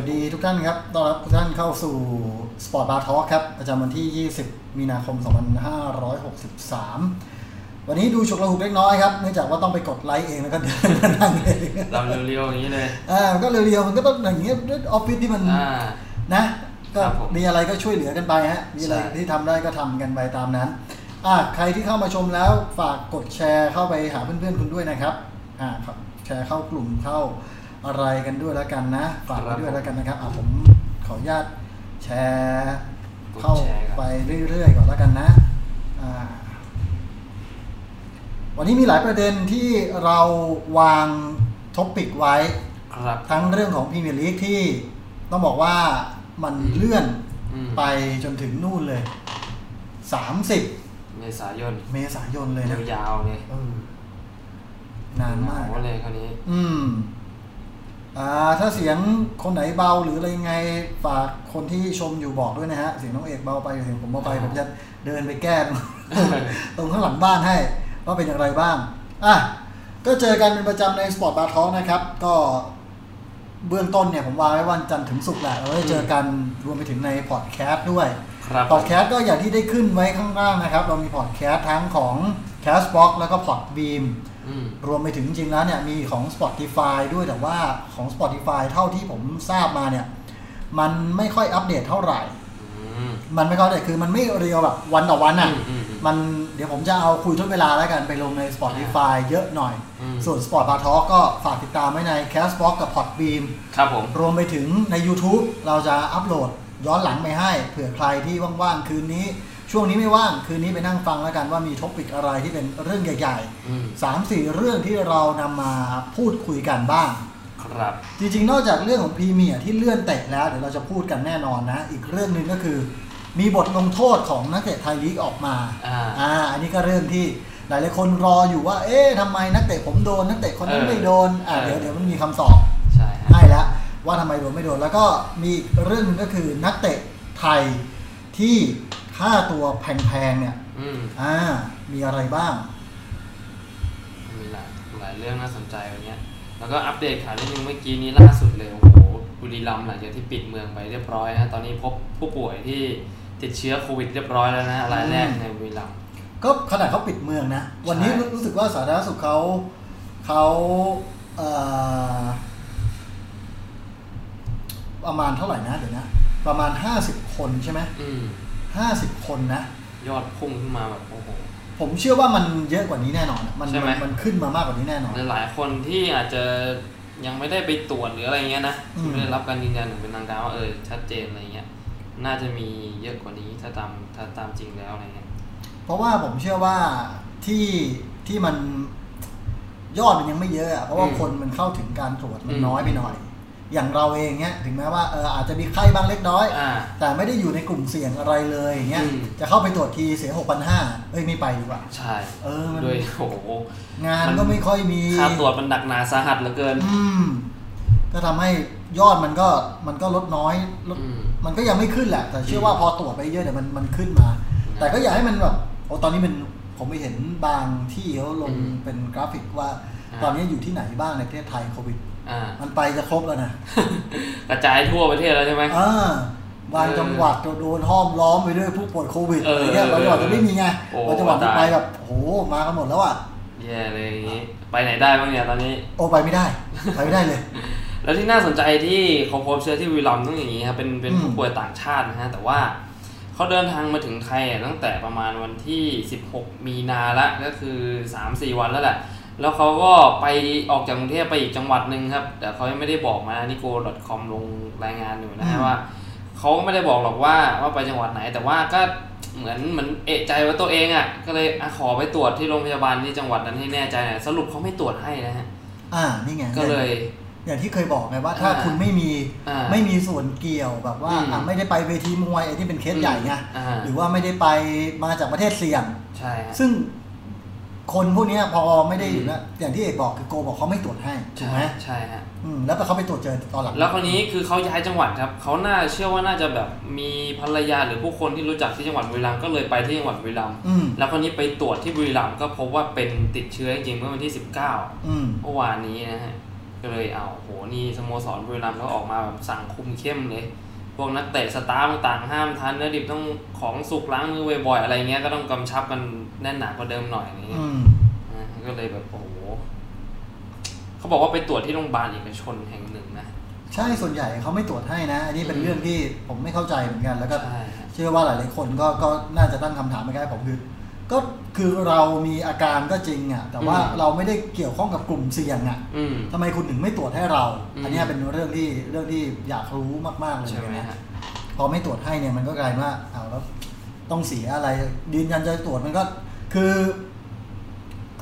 วัสดีทุกท่านครับ ต้อนรับทุกท่านเข้าสู่ Sport Bar Talk ครับ ประจำวันที่ 20 มีนาคม 2563 วันนี้ดูฉุกระหุกเล็กน้อยครับ เนื่องจากว่าต้องไปกดไลค์เองแล้วก็เดินมานั่งเองเราเรียวๆอย่างนี้เลย อ่ามันก็เรียวๆมันก็ต้องอย่างเงี้ยด้วยออฟฟิศที่มันอ่านะก็ครับผมมีอะไรก็ช่วยเหลือกันไปฮะ มีอะไรใช่ที่ทำได้ก็ทำกันไปตามนั้น อ่าใครที่เข้ามาชมแล้วฝากกดแชร์เข้าไปหาเพื่อนๆคุณด้วยนะครับ อ่าครับ แชร์เข้ากลุ่มเข้า อะไรกันด้วยแล้วกันนะฝากไว้ด้วยแล้วกันนะครับอ่าผมขออนุญาตแชร์เข้าไปเรื่อยๆก่อนแล้วกันนะอ่าวันนี้มีหลายประเด็นที่เราวาง topic ไว้ครับทั้งเรื่องของพรีเมียร์ลีกที่ต้องบอกว่ามันเลื่อนอืมไปจนถึงนู่นเลย 30 เมษายน เมษายนเลยนะยาวๆเลยเออนานมากหวเลยคราวนี้ อืมอ่า ถ้าเสียงคนไหนเบาหรืออะไรยังไงฝากคนที่ชมอยู่บอกด้วยนะฮะ เสียงน้องเอกเบาไปเสียงผมเบาไปอ่าผมจะเดินไปแก้ตรงข้างหลังบ้านให้ว่าเป็นอย่างไรบ้างอะก็เจอกันเป็นประจำในสปอร์ตบาร์ talk นะครับ ก็เบื้องต้นเนี่ยผมวางไว้วันจันทร์ถึงศุกร์แหละเราได้เจอกันรวมไปถึงในพอดแคสต์ด้วยครับพอดแคสต์ก็อย่างที่ได้ขึ้นไว้ข้างล่างนะครับ เรามีพอดแคสต์ทั้งของ Castbox แล้วก็ Podbeam อืม รวมไปถึงจริงๆแล้วเนี่ยมีของ Spotify ด้วยแต่ว่าของ Spotify เท่าที่ผมทราบมาเนี่ย มันไม่ค่อยอัปเดตเท่าไหร่อืมมันไม่ค่อยอัปเดตคือมันไม่เรียวแบบวันต่อวันอะอืมอืมอืมมันเดี๋ยวผมจะเอาคุยทุกเวลาแล้วกันไปลงใน Spotify เยอะหน่อยอืมส่วน Sport Bar Talk ก็ฝากติดตามไว้ใน Castbox กับ Podbeam ครับผมรวมไปถึงใน YouTube เราจะอัปโหลดย้อนหลังไปให้เผื่อใครที่ว่างๆ คืนนี้ ช่วงนี้ไม่ว่างคืนนี้ไปนั่งฟังแล้วกันว่ามี topic อะไรที่เป็นเรื่องใหญ่อืมๆ3 4เรื่องที่เรานำมาพูดคุยกันบ้าง ครับ จริงๆ นอกจากเรื่องของพรีเมียร์ที่เลื่อนเตะแล้วเดี๋ยวเราจะพูดกันแน่นอนนะ อีกเรื่องหนึ่งก็คือ มีบทลงโทษของนักเตะไทยลีกออกมาอ่าอ่าอันนี้ก็เรื่องที่หลายๆคนรออยู่ว่า เอ๊ะทำไมนักเตะผมโดน นักเตะคนนั้นเออไม่โดนอ่าเออเดี๋ยวเดี๋ยวมันมีคำตอบใช่ฮะให้แล้วว่าทำไมโดนไม่โดนแล้วก็มีอีกเรื่องหนึงก็คือนักเตะไทยที่ ค่าตัวแพงๆเนี่ยอืมอ่า มีอะไรบ้าง มีหลายหลายเรื่องน่าสนใจวันเนี้ย แล้วก็อัปเดตข่าวนิดนึงเมื่อกี้นี้ล่าสุดเลยโอ้โหบุรีรัมย์หลังจากที่ปิดเมืองไปเรียบร้อยนะตอนนี้พบผู้ป่วยที่ติดเชื้อโควิดเรียบร้อยแล้วนะรายแรกในบุรีรัมย์ ก็ขนาดเขาปิดเมืองนะ วันนี้ใช่ รู้สึกว่าสาธารณสุขเขาเขาเอ่อประมาณเท่าไหร่นะเดี๋ยวนะ ประมาณ 50 คนใช่ไหม อืม ห้าสิบคนนะ ยอดพุ่งขึ้นมาแบบโอ้โหผมเชื่อว่ามันเยอะกว่านี้แน่นอนอะมันใช่ไหมมันมันขึ้นมามากกว่านี้แน่นอนหลายๆคนที่อาจจะยังไม่ได้ไปตรวจหรืออะไรเงี้ยนะอืมที่ไม่ได้รับการยืนยันอย่างเป็นทางการว่าเออชัดเจนอะไรเงี้ยน่าจะมีเยอะกว่านี้ถ้าตามถ้าตามจริงแล้วอะไรเงี้ยเพราะว่าผมเชื่อว่าที่ที่มันยอดมันยังไม่เยอะอะเพราะว่าอืมคนมันเข้าถึงการตรวจมันอืมน้อยไปหน่อย อย่างเราเองเนี้ยถึงแม้ว่าเอออาจจะมีไข้บ้างเล็กน้อยอ่าแต่ไม่ได้อยู่ในกลุ่มเสี่ยงอะไรเลยอย่างเงี้ยอืมจะเข้าไปตรวจทีเสียหกพันห้าเอ้ยไม่ไปดีกว่า ใช่ เออมันด้วยโอ้โหงานมันก็ไม่ค่อยมีค่าตรวจมันหนักหนาสาหัสเหลือเกิน อืมก็ทำให้ยอดมันก็มันก็ลดน้อยลดอืมมันก็ยังไม่ขึ้นแหละ แต่เชื่อว่าพอตรวจไปเยอะเดี๋ยวมันมันขึ้นมา แต่ก็อยากให้มันแบบโอ้ตอนนี้มันผมไปเห็นบางที่เขาลงอืมเป็นกราฟิกว่าอ่า ตอนนี้อยู่ที่ไหนบ้างในประเทศไทยโควิดอ่า มันไปจะครบแล้วนะกระจายทั่วประเทศแล้วใช่ไหมอ่าบางเออจังหวัดโดนห้อมล้อมไปด้วยผู้ป่วยโควิดเออะอไรเงี้ยบางจังหวัดจะไม่มีไงโอ้บางจังหวัดที่ตายไปแบบโหมากันหมดแล้วอะแย่เลยอย่างนี้ไปไหนได้บ้างเนี่ยตอนนี้ โอ้ไปไม่ได้ ไปไม่ได้เลย แล้วที่น่าสนใจที่เขาพบเชื้อที่บุรีรัมย์ต้องอย่างนี้ครับเป็นเป็นอืมผู้ป่วยต่างชาตินะฮะแต่ว่าเขาเดินทางมาถึงไทยอะตั้งแต่ประมาณวันที่ 16 มีนาละก็คือ 3-4 วันแล้วแหละ แล้วเขาก็ไปออกจากกรุงเทพไปอีกจังหวัดหนึ่งครับ แต่เขายังไม่ได้บอกมานิโก .com ลงรายงานอยู่นะอืฮะมว่าเขาก็ไม่ได้บอกหรอกว่าว่าไปจังหวัดไหน แต่ว่าก็เหมือนเหมือนเอะใจว่าตัวเองอะ ก็เลยอะขอไปตรวจที่โรงพยาบาลที่จังหวัดนั้นให้แน่ใจหน่อยสรุปเขาไม่ตรวจให้นะฮะอ่านี่ไงก็เลยอย่างที่เคยบอกไงว่าถ้าอ่าคุณไม่มีอ่าไม่มีส่วนเกี่ยวแบบว่าอืมอะไม่ได้ไปเวทีมวยไอ้ที่เป็นเคสใหญ่ไงอ่าหรือว่าไม่ได้ไปมาจากประเทศเสี่ยงใช่ฮะซึ่ง คนพวกเนี้ยพอไม่ได้อืมอยู่นะอย่างที่เอกบอกคือโกบอกเขาไม่ตรวจให้ถูกไหมใช่ฮะอืมแล้วแต่เขาไปตรวจเจอตอนหลัง แล้วคราวนี้คือเขาย้ายจังหวัดครับเขาน่าเชื่อว่าน่าจะแบบมีภรรยาหรือผู้คนที่รู้จักที่จังหวัดบุรีรัมย์ก็เลยไปที่จังหวัดบุรีรัมย์อืมแล้วคราวนี้ไปตรวจที่บุรีรัมย์ก็พบว่าเป็นติดเชื้อจริงๆเมื่อวันที่ 19อืมเมื่อวานนี้นะฮะก็เลยเอาโหนี่สโมสรบุรีรัมย์เขาออกมาแบบสั่งคุมเข้มเลย พวกนักเตะสตาร์ต่างๆห้ามทานเนื้อดิบต้องของสุกล้างมือบ่อยๆอะไรเงี้ยก็ต้องกำชับกันแน่นหนากว่าเดิมหน่อยอะไรเงี้ยอืมอ่าก็เลยแบบโอ้โหเขาบอกว่าไปตรวจที่โรงพยาบาลเอกชนแห่งหนึ่งนะใช่ส่วนใหญ่เขาไม่ตรวจให้นะ อันนี้เป็นอืมเรื่องที่ผมไม่เข้าใจเหมือนกัน แล้วก็ใช่ฮะเชื่อว่าหลายๆคนก็ก็น่าจะตั้งคำถามไม่ใกล้ผมคือ ก็คือเรามีอาการก็จริงอะแต่ว่าอืมเราไม่ได้เกี่ยวข้องกับกลุ่มเสี่ยงอะอืมทำไมคุณถึงไม่ตรวจให้เราอืมอันเนี้ยเป็นเรื่องที่เรื่องที่อยากรู้มาก ๆ เลยใช่ไหมนะฮะพอไม่ตรวจให้เนี่ยมันก็กลายว่าอ้าวแล้วต้องเสียอะไรยืนยันจะตรวจมันก็คือ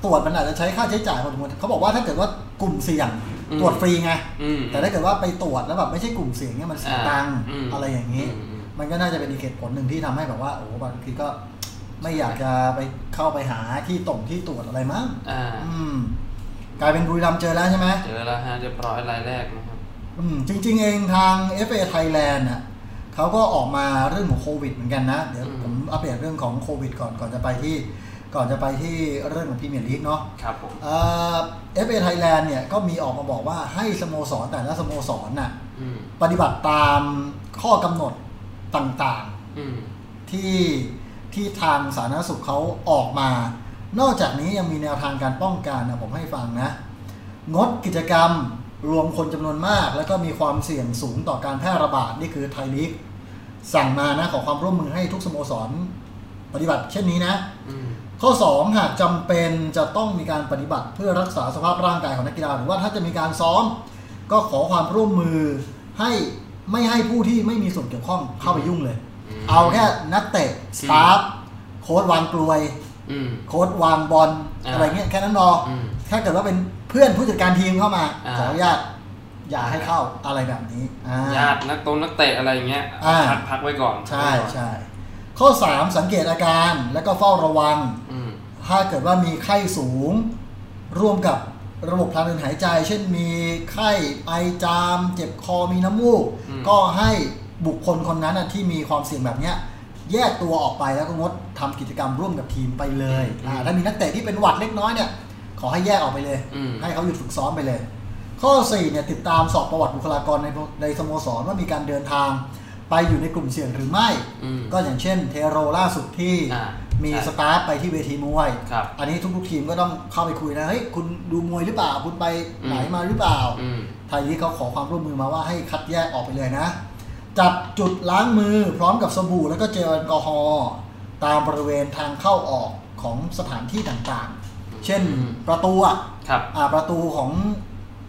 ตรวจมันอาจจะใช้ค่าใช้จ่ายพอสมควรเขาบอกว่าถ้าเกิดว่ากลุ่มเสี่ยงอืมตรวจฟรีไงอืมแต่ถ้าเกิดว่าไปตรวจแล้วแบบไม่ใช่กลุ่มเสี่ยงเนี่ยมันเสียตังค์อืมอะไรอย่างนี้อืมมันก็น่าจะเป็นอีกเหตุผลหนึ่งที่ทำให้แบบว่าโอ้โหบางทีก็ ไม่อยากจะไปเข้าไปหาที่ตรงที่ตรวจอะไรมั้งอ่าอืม กลายเป็นบุรีรัมย์เจอแล้วใช่ไหมเจอแล้วฮะเรียบร้อยรายแรกนะครับอืมจริง ๆ เองทาง FA Thailand น่ะเขาก็ออกมาเรื่องของโควิดเหมือนกันนะ เดี๋ยวอืมผมอัปเดตเรื่องของโควิดก่อนก่อนจะไปที่ ก่อนจะไปที่เรื่องของพรีเมียร์ลีกเนาะครับผมเอ่อ FA Thailand เนี่ยก็มีออกมาบอกว่าให้สโมสรแต่ละสโมสรน่ะอืมปฏิบัติตามข้อกำหนดต่างอืม ๆ ที่ ที่ทางสาธารณสุขเขาออกมา นอกจากนี้ยังมีแนวทางการป้องกันนะผมให้ฟังนะ งดกิจกรรมรวมคนจำนวนมาก แล้วก็มีความเสี่ยงสูงต่อการแพร่ระบาดนี่คือไทยลีกสั่งมานะขอความร่วมมือให้ทุกสโมสรปฏิบัติเช่นนี้นะอืมข้อ 2 หากจำเป็นจะต้องมีการปฏิบัติเพื่อรักษาสภาพร่างกายของนักกีฬาหรือว่าถ้าจะมีการซ้อม ก็ขอความร่วมมือให้ไม่ให้ผู้ที่ไม่มีส่วนเกี่ยวข้องเข้าไปยุ่งเลยอืม เอาแค่นักเตะสตาฟโค้ดวางกลวยอืมโค้ดวางบอลอ่าอะไรเงี้ยแค่นั้นพออมถ้าเกิดว่าเป็นเพื่อนผู้จัดการทีมเข้ามาอ่าขออนุญาตอย่าให้เข้าอะไรแบบนี้อ่าญาตินักตรงนักเตะอะไรอย่างเงี้ยอ่าพักพักไว้ก่อน ใช่ใช่ข้อ 3 สังเกตอาการแล้วก็เฝ้าระวังอืมถ้าเกิดว่ามีไข้สูง ร่วมกับระบบทางเดินหายใจ เช่นมีไข้ไอจาม เจ็บคอมีน้ำมูกอืมก็ให้ บุคคลคนนั้นนะที่มีความเสี่ยงแบบเนี้ยแยกตัวออกไปแล้วก็งดทำกิจกรรมร่วมกับทีมไปเลยอ่าถ้ามีนักเตะที่เป็นหวัดเล็กน้อยเนี่ย ขอให้แยกออกไปเลยอืมให้เขาหยุดฝึกซ้อมไปเลย ข้อ4เนี่ยติดตามสอบประวัติบุคลากรในในสโมสรว่ามีการเดินทางไปอยู่ในกลุ่มเสี่ยงหรือไม่อืมก็อย่างเช่น เทโรล่าสุดที่อ่ามีใช่สตาฟไปที่เวทีมวยครับอันนี้ทุกๆทีมก็ต้องเข้าไปคุยนะเฮ้ยคุณดูมวยหรือเปล่า คุณไปไหนอืมมาหรือเปล่าอืมไทยนี้เขาขอความร่วมมือมาว่าให้คัดแยกออกไปเลยนะ จัดจุดล้างมือพร้อมกับสบู่แล้วก็เจลแอลกอฮอล์ตามบริเวณทางเข้าออกของสถานที่ต่างๆ เช่นอืมประตูอะครับอ่าประตูของ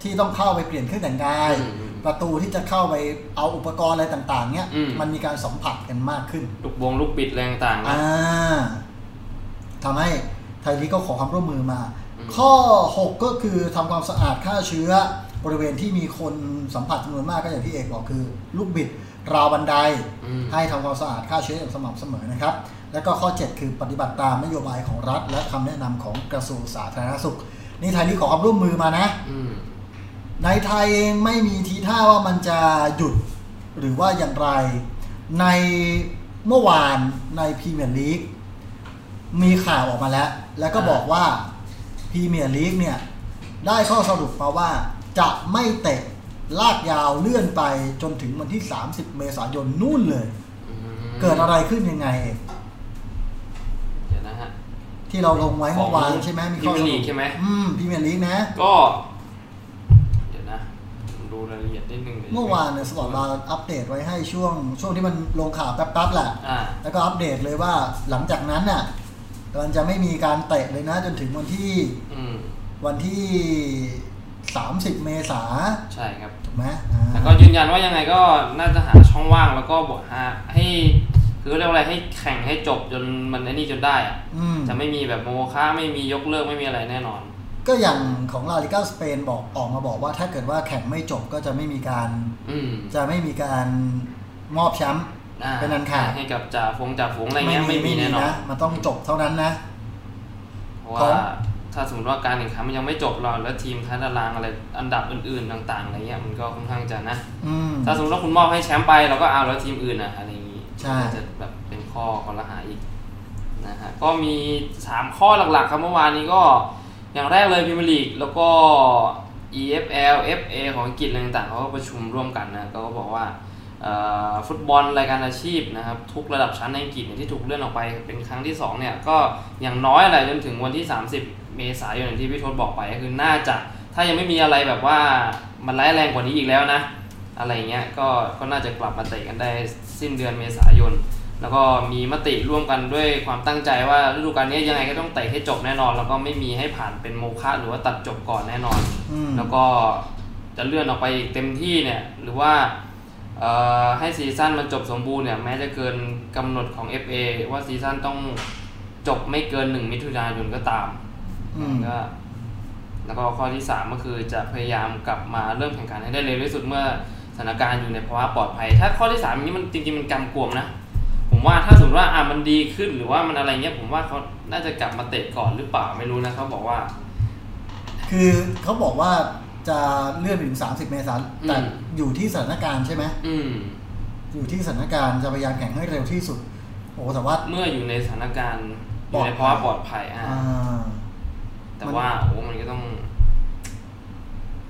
ที่ต้องเข้าไปเปลี่ยนเครื่องแต่งกายอืมอืมประตูที่จะเข้าไปเอาอุปกรณ์อะไรต่าง ๆ เนี้ยอืมมันมีการสัมผัสกันมากขึ้น ลูกบงลูกปิดแรงต่างๆนะอ่าทำให้ไทยลีกก็ขอความร่วมมือมาอืมข้อ 6 ก็คือทำความสะอาดฆ่าเชื้อบริเวณที่มีคนสัมผัสจำนวนมากก็อย่างที่เอกบอกคือ ลูกบิด ราวบันไดอืมให้ทำความสะอาดฆ่าเชื้ออย่างสม่ำเสมอนะครับ แล้วก็ข้อ 7 คือปฏิบัติตามนโยบายของรัฐ และคำแนะนำของกระทรวงสาธารณสุข นี่ไทยลีกขอความร่วมมือมานะอืมในไทยเองไม่มีทีท่าว่ามันจะหยุดหรือว่าอย่างไร ในเมื่อวานในพรีเมียร์ลีกมีข่าวออกมาแล้ว แล้วก็อ่าบอกว่าพรีเมียร์ลีกเนี่ย ได้ข้อสรุปมาว่าจะไม่เตะ ลากยาวเลื่อนไปจนถึงวันที่ 30 เมษายนนู่นเลยอืมเกิดอะไรขึ้นยังไง เดี๋ยวนะฮะ ที่เราลงไว้เมื่อวานของใช่ไหมมีข้อส Premier รุป League ใช่ไหมอืมพรีเมียร์ลีกนะ ก็ เดี๋ยวนะผมดูรายละเอียดนิดนึงเดี๋ยวเมื่อวานเนี่ยสปอร์ตบาร์อัปเดตไว้ให้ช่วง ช่วงที่มันลงข่าวแป๊บๆแหละอ่าแล้วก็อัปเดตเลยว่าหลังจากนั้นน่ะมันจะไม่มีการเตะเลยนะ จนถึงวันที่อืมวันที่ 30 เมษาใช่ครับถูก ไหมอ่าแต่ก็ยืนยันว่ายังไงก็น่าจะหาช่องว่างแล้วก็บอกหาให้คือเรียกว่าอะไรให้แข่งให้จบจนมันไอ้นี่จนได้อะอืมจะไม่มีแบบโมฆะไม่มียกเลิกไม่มีอะไรแน่นอน ก็อย่างของลาลิก้าสเปนบอกออกมาบอกว่าถ้าเกิดว่าแข่งไม่จบก็จะไม่มีการอืมจะไม่มีการมอบแชมป์อ่าเป็นอันขาดให้กับจ่าฟงจ่าฝูงอะไรเงี้ยไม่มีแน่นอนนะมันต้องจบเท่านั้นนะเพราะว่า ถ้าสมมติว่าการแข่งขันมันยังไม่จบหรอกแล้วทีมท้ายตารางอะไรอันดับอื่นๆต่างๆอะไรเงี้ยมันก็ค่อนข้างจะนะอืมถ้าสมมติว่าคุณมอบให้แชมป์ไปเราก็เอาแล้วทีมอื่นอะอะไรอย่างงี้ใช่มันจะแบบเป็นข้อคอรหาอีกนะฮะก็มี 3 ข้อหลักๆครับเมื่อวานนี้ก็อย่างแรกเลยพิมยร์ลีกแล้วก็ EFL FA ของอังกฤษอะไรต่างๆเขาก็ประชุมร่วมกันนะเขาก็บอกว่าเอ่อฟุตบอลรายการอาชีพนะครับทุกระดับชั้นในอังกฤษเนี่ยที่ถูกเลื่อนออกไปเป็นครั้งที่2เนี่ยก็อย่างน้อยอะไรจนถึงวันที่ 30 เมษายนอย่างที่พี่ทศบอกไปก็คือน่าจะถ้ายังไม่มีอะไรแบบว่ามันร้ายแรงกว่านี้อีกแล้วนะ อะไรเงี้ยก็ก็น่าจะกลับมาเตะกันได้สิ้นเดือนเมษายน แล้วก็มีมติร่วมกันด้วยความตั้งใจว่าฤดูกาลนี้ยังไงก็ต้องเตะให้จบแน่นอน แล้วก็ไม่มีให้ผ่านเป็นโมฆะหรือว่าตัดจบก่อนแน่นอนอืมแล้วก็จะเลื่อนออกไปอีกเต็มที่เนี่ยหรือว่าเอ่อให้ซีซั่นมันจบสมบูรณ์เนี่ยแม้จะเกินกำหนดของ FA ว่าซีซั่นต้องจบไม่เกิน 1 มิถุนายนก็ตามอืม ก็แล้วก็ข้อที่ 3 ก็คือจะพยายามกลับมาเริ่มแข่งขันให้ได้เร็วที่สุดเมื่อสถานการณ์อยู่ในภาวะปลอดภัย ถ้าข้อที่ 3 นี้มันจริงๆมันกำกวมนะ ผมว่าถ้าสมมติว่าอะมันดีขึ้นหรือว่ามันอะไรเงี้ยผมว่าเขาน่าจะกลับมาเตะก่อนหรือเปล่าไม่รู้นะเขาบอกว่า คือเขาบอกว่าจะเลื่อนไปถึง 30 เมษายนแต่อืมอยู่ที่สถานการณ์ใช่ไหมอืมอยู่ที่สถานการณ์จะพยายามแข่งให้เร็วที่สุด โอ้แต่ว่าเมื่ออยู่ในสถานการณ์อปลอยู่ดในภาวะปลอดภัยอะอ่า แต่มันว่าโอ้มันก็ต้อง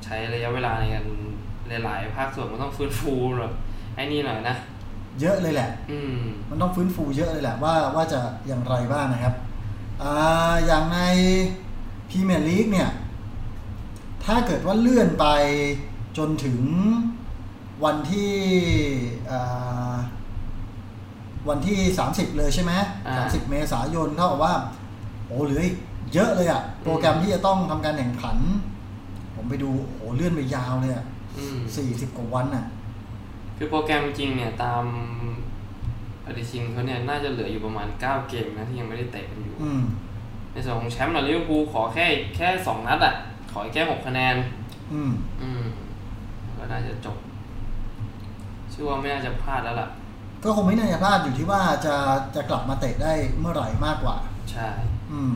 ใช้ระยะเวลาในการหลาย ๆ ภาคส่วนมันต้องฟื้นฟูแบบไอ้นี่หน่อยนะเยอะเลยแหละ อืมมันต้องฟื้นฟูเยอะเลยแหละว่าว่าจะอย่างไรบ้างนะครับอ่าอย่างในพรีเมียร์ลีกเนี่ย ถ้าเกิดว่าเลื่อนไปจนถึงวันที่อ่าวันที่ 30 เลยใช่ไหมอ่าสามสิบเมษายนเท่ากับว่า โอ้เหลืออีก เยอะเลยอะโปรแกรมที่จะต้องทำการแข่งขัน ผมไปดูโอ้เลื่อนไปยาวเลยอะอืมสี่สิบกว่าวันอะคือโปรแกรมจริงเนี่ยตามปฏิทินเขาเนี่ยน่าจะเหลืออยู่ประมาณ9เกมนะที่ยังไม่ได้เตะกันอยู่อืมในส่วนของแชมป์เราลิเวอร์พูลขอแค่แค่สองนัดอะขอแค่หกคะแนน อืม อืมก็น่าจะจบเชื่อว่าไม่น่าจะพลาดแล้วล่ะ ก็คงไม่น่าจะพลาดอยู่ที่ว่าจะจะกลับมาเตะได้เมื่อไหร่มากกว่า ใช่ อืม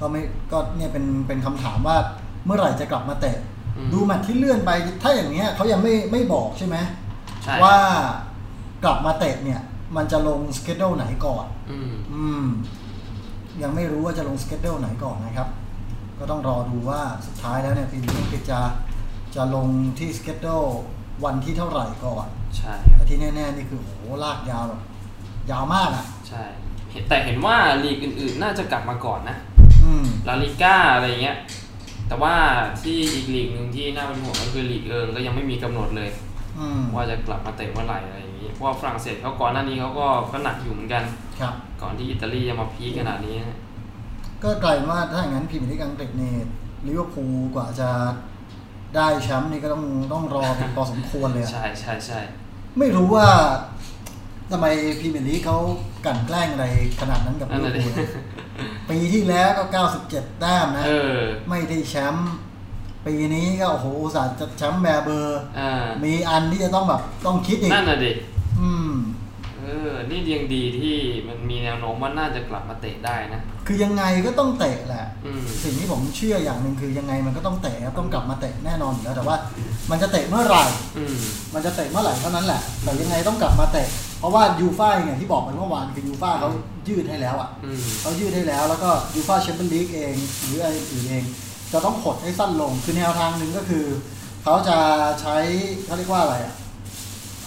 ก็ไม่ก็เนี่ยเป็นเป็นคำถามว่าเมื่อไหร่จะกลับมาเตะอืมดูแมตช์ที่เลื่อนไปถ้าอย่างเนี้ยเขายังไม่ไม่บอกใช่ไหมใช่ว่ากลับมาเตะเนี่ย มันจะลงสเกจ u ไหนก่อนอืมอืมยังไม่รู้ว่าจะลงสเกจ u ไหนก่อนนะครับ ก็ต้องรอดูว่าสุดท้ายแล้วเนี่ยปีนี้คือจะจะลงที่สเกจ u วันที่เท่าไหร่ก่อนใช่ครับแต่ที่แน่ๆนี่คือโหลากยาวแบบยาวมากอะ ใช่เห็นแต่เห็นว่าลีกอื่นๆ น่าจะกลับมาก่อนนะอืม ลาลิก้าอะไรเงี้ย แต่ว่าที่อีกลีกหนึ่งที่น่าเป็นห่วงก็คือลีกเอิงก็ยังไม่มีกำหนดเลยอืมว่าจะกลับมาเตะเมื่อไหร่อะไรอย่างนี้เพราะว่าฝรั่งเศสเขาก่อนหน้านี้เขาก็ก็หนักอยู่เหมือนกันครับก่อนที่อิตาลีจะมาพีคขนาดนี้นะก็กลายเป็นว่าถ้าอย่างนั้นพรีเมียร์ลีกอังกฤษเนี่ยลิเวอร์พูลกว่าจะได้แชมป์นี่ก็ต้องต้องรอเป็นพอสมควรเลยอะใช่ใช่ใช่ไม่รู้ว่าทำไมพรีเมียร์ลีกเขากลั่นแกล้งอะไรขนาดนั้นกับลิเวอร์ดิพูลนะ นั่นแหละดิ ปีที่แล้วก็ 97 แต้มนะเออไม่ได้แชมป์ปีนี้ก็โอ้โหอุตส่าห์จะแชมป์แบร์เบอร์อ่ามีอันที่จะต้องแบบต้องคิดอีกนั่นน่ะดิอืมเออนี่ยังดีที่มันมีแนวโน้มว่าน่าจะกลับมาเตะได้นะ คือยังไงก็ต้องเตะแหละอืมสิ่งที่ผมเชื่ออย่างหนึ่งคือยังไงมันก็ต้องเตะครับต้องกลับมาเตะแน่นอนอยู่แล้วแต่ว่า มันจะเตะเมื่อไหร่อืมมันจะเตะเมื่อไหร่เท่านั้นแหละ แต่ยังไงต้องกลับมาเตะเพ ราะว่ายูฟ่าเนี่ยที่บอกไปเมื่อวานคือยูฟ่าเขายืดให้แล้วอะอืมเขายืดให้แล้วแล้วก็ยูฟ่าแชมเปี้ยนลีกเองหรืออะไรอื่นเอง จะต้องขดให้สั้นลงคือแนวทางหนึ่งก็คือเขาจะใช้เขาเรียกว่าอะไรอะ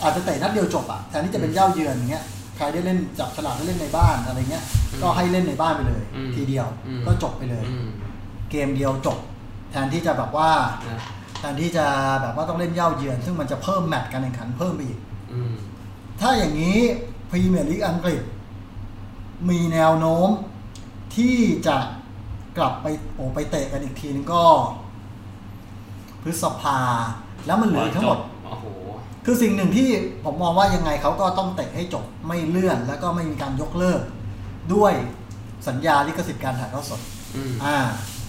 อาจจะเตะนัดเดียวจบอะแทนที่จะเป็นเย่าเยือนอย่างเงี้ยใครได้เล่นจับฉลากได้เล่นในบ้านอะไรเงี้ย ก็ให้เล่นในบ้านไปเลยอืมทีเดียวอืมก็จบไปเลยอืมเกมเดียวจบ แทนที่จะแบบว่านะแทนที่จะแบบว่าต้องเล่นเย่าเยือน ซึ่งมันจะเพิ่มแมตช์การแข่งขันเพิ่มไปอีกอืม ถ้าอย่างนี้พรีเมียร์ลีกอังกฤษ มีแนวโน้มที่จะกลับไปโอไปเตะกันอีกทีนึงก็ พฤษภา แล้วมันเหลืออีกทั้งหมดโอ้โหคือสิ่งหนึ่งที่ผมมองว่ายังไงเขาก็ต้องเตะให้จบไม่เลื่อน แล้วก็ไม่มีการยกเลิก ด้วยสัญญาลิขสิทธิ์การถ่ายทอดสดอืมอ่า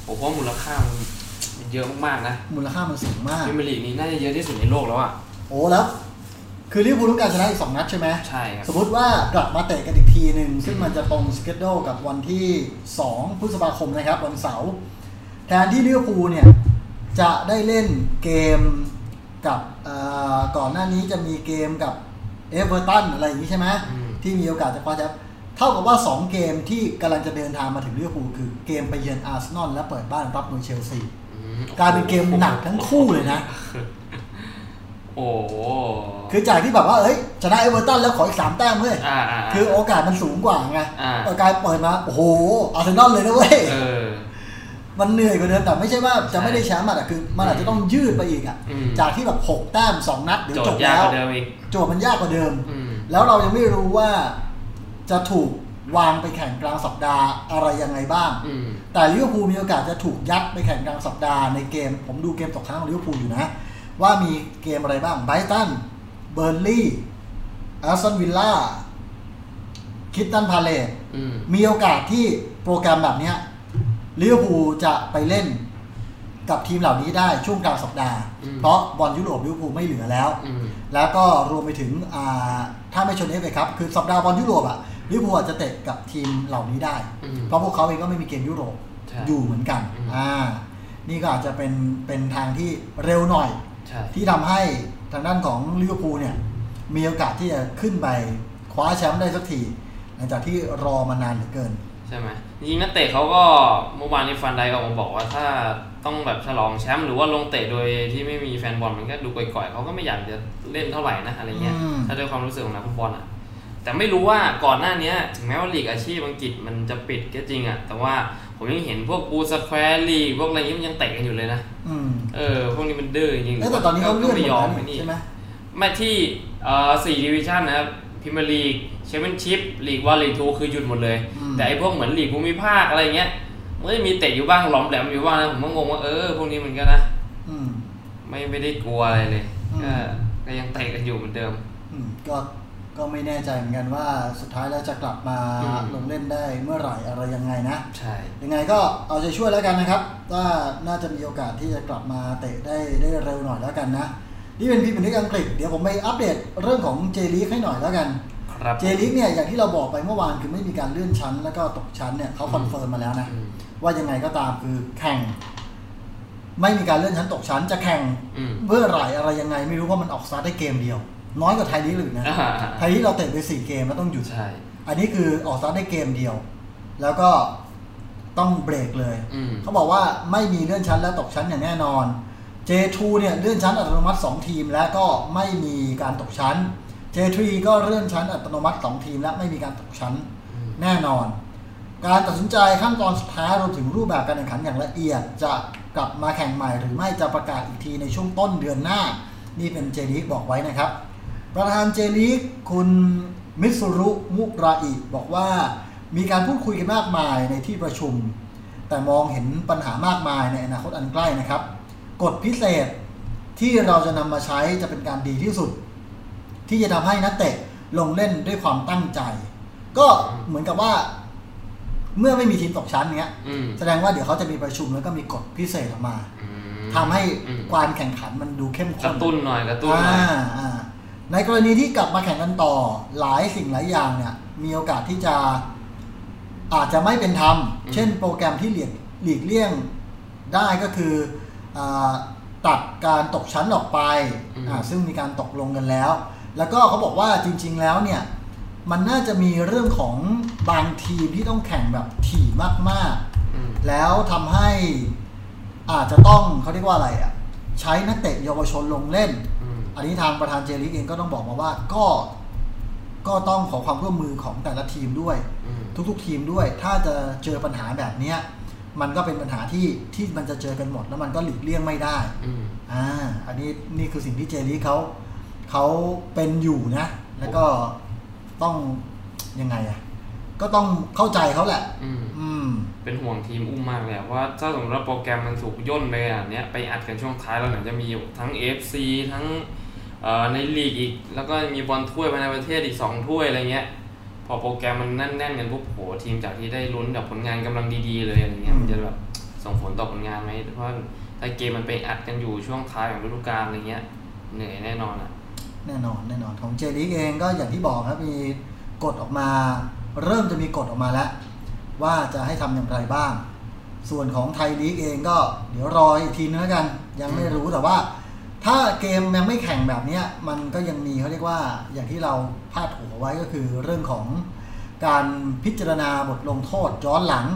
ผมว่ามูลค่ามันเยอะมากๆนะ มูลค่ามันสูงมากพรีเมียร์ลีกนี้น่าจะเยอะที่สุดในโลกแล้วอะโอ้แล้ว คือลิเวอร์พูลต้องการชนะอีกสองนัดใช่ไหมใช่ครับ สมมติว่ากลับมาเตะกันอีกทีหนึ่งซึ่งมันจะตรง schedule กับวันที่ 2 พฤษภาคมนะครับ วันเสาร์แทนที่ลิเวอร์พูลเนี่ย จะได้เล่นเกมกับเอ่อก่อนหน้านี้จะมีเกมกับเอเวอร์ตันอะไรอย่างนี้ใช่ไหมอืมที่มีโอกาสจะคว้าแชมป์เท่ากับว่า 2 เกมที่กำลังจะเดินทางมาถึงลิเวอร์พูลคือเกมไปเยือนอาร์เซนอลและเปิดบ้านรับมือเชลซีอืมกลายเป็นเกมหนักทั้งคู่เลยนะ โอ้โหคือจากที่แบบว่าเอ้ยชนะเอเวอร์ตันแล้วขออีกสามแต้มเว้ยอ่าาคือโอกาสมันสูงกว่าไงอ่าเออกลายเปิดมาโอ้โหอาร์เซนอลเลยนะเว้ยเออมันเหนื่อยกว่าเดิมแต่ไม่ใช่ว่าจะใช่ไม่ได้แชมป์อะแต่คือ มันอาจจะต้องยืดไปอีกอะอืมจากที่แบบหกแต้มสองนัดเดี๋ยวโจจทบย์ยากแล้วกว่าเดิมอีกโจทย์มันยากกว่าเดิมอืมแล้วเรายังไม่รู้ว่าจะถูกวางไปแข่งกลางสัปดาห์อะไรยังไงบ้างอืมแต่ลิเวอร์พูลมีโอกาสจะถูกยัดไปแข่งกลางสัปดาห์ในเกม ผมดูเกมตกค้างของลิเวอร์พูลอยู่นะ ว่ามีเกมอะไรบ้างไบรตันเบิร์นลีย์แอสตันวิลล่าคริสตัลพาเลซอืมมีโอกาสที่โปรแกรมแบบเนี้ยลิเวอร์พูลจะไปเล่นกับทีมเหล่านี้ได้ช่วงกลางสัปดาห์ เพราะบอลยุโรปลิเวอร์พูลไม่เหลือแล้วอืมแล้วก็รวมไปถึงอ่าถ้าไม่ชนเอฟเอครับ คือสัปดาห์บอลยุโรปอะลิเวอร์พูลอาจจะเตะกับทีมเหล่านี้ได้อืมเพราะพวกเขาเองก็ไม่มีเกมยุโรปใช่อยู่เหมือนกันอืมอ่านี่ก็อาจจะเป็นเป็นทางที่เร็วหน่อยใช่ ที่ทำให้ทางด้านของลิเวอร์พูลเนี่ยมีโอกาสที่จะขึ้นไปคว้าแชมป์ได้สักทีหลังจากที่รอมานานเหลือเกิน ใช่ไหมจริงๆนักเตะเขาก็เมื่อวานนี้ฟันไดก็ออกมาบอกว่าถ้าต้องแบบฉลองแชมป์หรือว่าลงเตะโดยที่ไม่มีแฟนบอลมันก็ดูก่อยๆเขาก็ไม่อยากจะเล่นเท่าไหร่นะอะไรเงี้ยอืมถ้าด้วยความรู้สึกของนักฟุตบอลอะแต่ไม่รู้ว่าก่อนหน้านี้ถึงแม้ว่าลีกอาชีพอังกฤษมันจะปิดก็จริงอะแต่ว่า ผมยังเห็นพวกบลูสแควร์ลีกพวกอะไรนี้มันยังเตะกันอยู่เลยนะอืมเออ พวกนี้มันดื้อจริงๆเอ้ยแต่ตอนนี้เขาเลื่อนหมไม่ดยอแล้มวไปนี่นี่ใช่ไหมไม่ที่เอ่อสี่ดิวิชั่นนะครับพรีเมียร์ลีกแชมเปี้ยนชิพลีกวันลีกทูคือหยุดหมดเลยอืมแต่ไอ้พวกเหมือนลีกภูมิภาคอะไรเงี้ยมันก็จะมีเตะอยู่บ้างหรอมแหรมอยู่บ้างนะผมก็งงว่าเออพวกนี้มันก็นะอืมไม่ไม่ได้กลัวอะไรเลยอืมก็ก็ยังเตะกันอยู่เหมือนเดิมอืมก็ ก็ไม่แน่ใจเหมือนกันว่าสุดท้ายแล้วจะกลับมาอืมลงเล่นได้เมื่อไหร่อะไรยังไงนะ ใช่ ยังไงก็เอาใจช่วยแล้วกันนะครับ ว่าน่าจะมีโอกาสที่จะกลับมาเตะได้ได้เร็วหน่อยแล้วกันนะ นี่เป็นพีเป็นลีกอังกฤษ เดี๋ยวผมไปอัปเดตเรื่องของเจลีกให้หน่อยแล้วกันครับเจลีกเนี่ยอย่างที่เราบอกไปเมื่อวานคือไม่มีการเลื่อนชั้น แล้วก็ตกชั้นเนี่ยเขาคอนเฟิร์มมาแล้วนะอืมว่ายังไงก็ตามคือแข่ง ไม่มีการเลื่อนชั้นตกชั้นจะแข่งอืมเมื่อไหร่อะไรยังไง ไม่รู้เพราะมันออกสตาร์ทได้เกมเดียว น้อยกว่าไทยลีกเลยนะอ่าไทยลีกเราเตะไปสี่เกมแล้วต้องหยุดใช่อันนี้คือออกสตาร์ทได้เกมเดียว แล้วก็ต้องเบรกเลยอืมเขาบอกว่าไม่มีเลื่อนชั้นและตกชั้นอย่างแน่นอน J2 เนี่ยเลื่อนชั้นอัตโนมัติ2ทีม และก็ไม่มีการตกชั้น J3 ก็เลื่อนชั้นอัตโนมัติ2ทีม และไม่มีการตกชั้นอืมแน่นอน การตัดสินใจขั้นตอนสุดท้ายรวมถึงรูปแบบการแข่งขันอย่างละเอียด จะกลับมาแข่งใหม่ หรือไม่จะประกาศอีกทีในช่วงต้นเดือนหน้า นี่เป็นเจลีกบอกไว้นะครับ ประธานเจลีกคุณมิสุรุมุราอิบอกว่ามีการพูดคุยกันมากมายในที่ประชุม แต่มองเห็นปัญหามากมายในอนาคตอันใกล้นะครับ กฎพิเศษที่เราจะนำมาใช้จะเป็นการดีที่สุด ที่จะทำให้นักเตะลงเล่นด้วยความตั้งใจ ก็เหมือนกับว่า เมื่อไม่มีทีมตกชั้นเนี้ยอืมแสดงว่าเดี๋ยวเขาจะมีประชุมแล้วก็มีกฎพิเศษออกมาอืมทำให้อืมการแข่งขันมันดูเข้มกข้นระตุ้นหน่อยกระตุ้นหน่อยอ่าอ่า ในกรณีที่กลับมาแข่งกันต่อหลายสิ่งหลายอย่างเนี่ยมีโอกาสที่จะอาจจะไม่เป็นธรรม เช่นโปรแกรมที่หลีกหลีกเลี่ยงได้ก็คืออาตัดการตกชั้นออกไปอ่าซึ่งมีการตกลงกันแล้ว แล้วก็เขาบอกว่าจริง ๆแล้วเนี่ยมันน่าจะมีเรื่องของบางทีมที่ต้องแข่งแบบถี่มากๆอืมแล้วทำให้อาจจะต้องเขาเรียกว่าอะไรอะใช้นักเตะเยาวชนลงเล่น อืมอันนี้ทางประธานเจลิกเองก็ต้องบอกมาว่าก็ก็ต้องขอความร่วมมือของแต่ละทีมด้วยอืมทุกๆ ทีมด้วย ถ้าจะเจอปัญหาแบบเนี้ยมันก็เป็นปัญหาที่ที่มันจะเจอกันหมดแล้วมันก็หลีกเลี่ยงไม่ได้อืมอ่าอันนี้นี่คือสิ่งที่เจลิกเขาเขาเป็นอยู่นะ แล้วก็ต้องยังไงอะก็ต้องเข้าใจเขาแหละ อืมอืมเป็นห่วงทีมอุ้มมากเลยอะว่าถ้าสมมติว่าโปรแกรมมันถูกย่นไปขนาดเนี้ยไปอัดกันช่วงท้ายแล้วหนังจะมีอยู่ทั้ง FC ทั้งเอ่อ ในลีกอีก แล้วก็มีบอลถ้วยภายในประเทศอีก 2 ถ้วยอะไรเงี้ย พอโปรแกรมมันแน่นๆกันปุ๊บโหทีมจากที่ได้ลุ้นกับผลงานกำลังดีๆเลยอะไรเงี้ยมันจะแบบส่งผลต่อผลงานไหมเพราะถ้าเกมมันไปอัดกันอยู่ช่วงท้ายของฤดูกาลอะไรเงี้ยเหนื่อยแน่นอนอะแน่นอนแน่นอนของเจลิกเองก็อย่างที่บอกครับมีกฎออกมา เริ่มจะมีกฎออกมาแล้ว ว่าจะให้ทำอย่างไรบ้าง ส่วนของไทยลีกเองก็เดี๋ยวรออีกทีนึงแล้วกัน ยังไม่รู้แต่ว่า ถ้าเกมยังไม่แข่งแบบเนี้ยมันก็ยังมีเขาเรียกว่าอย่างที่เราพาดหัวไว้ก็คือเรื่องของการพิจารณาบทลงโทษย้อนหลัง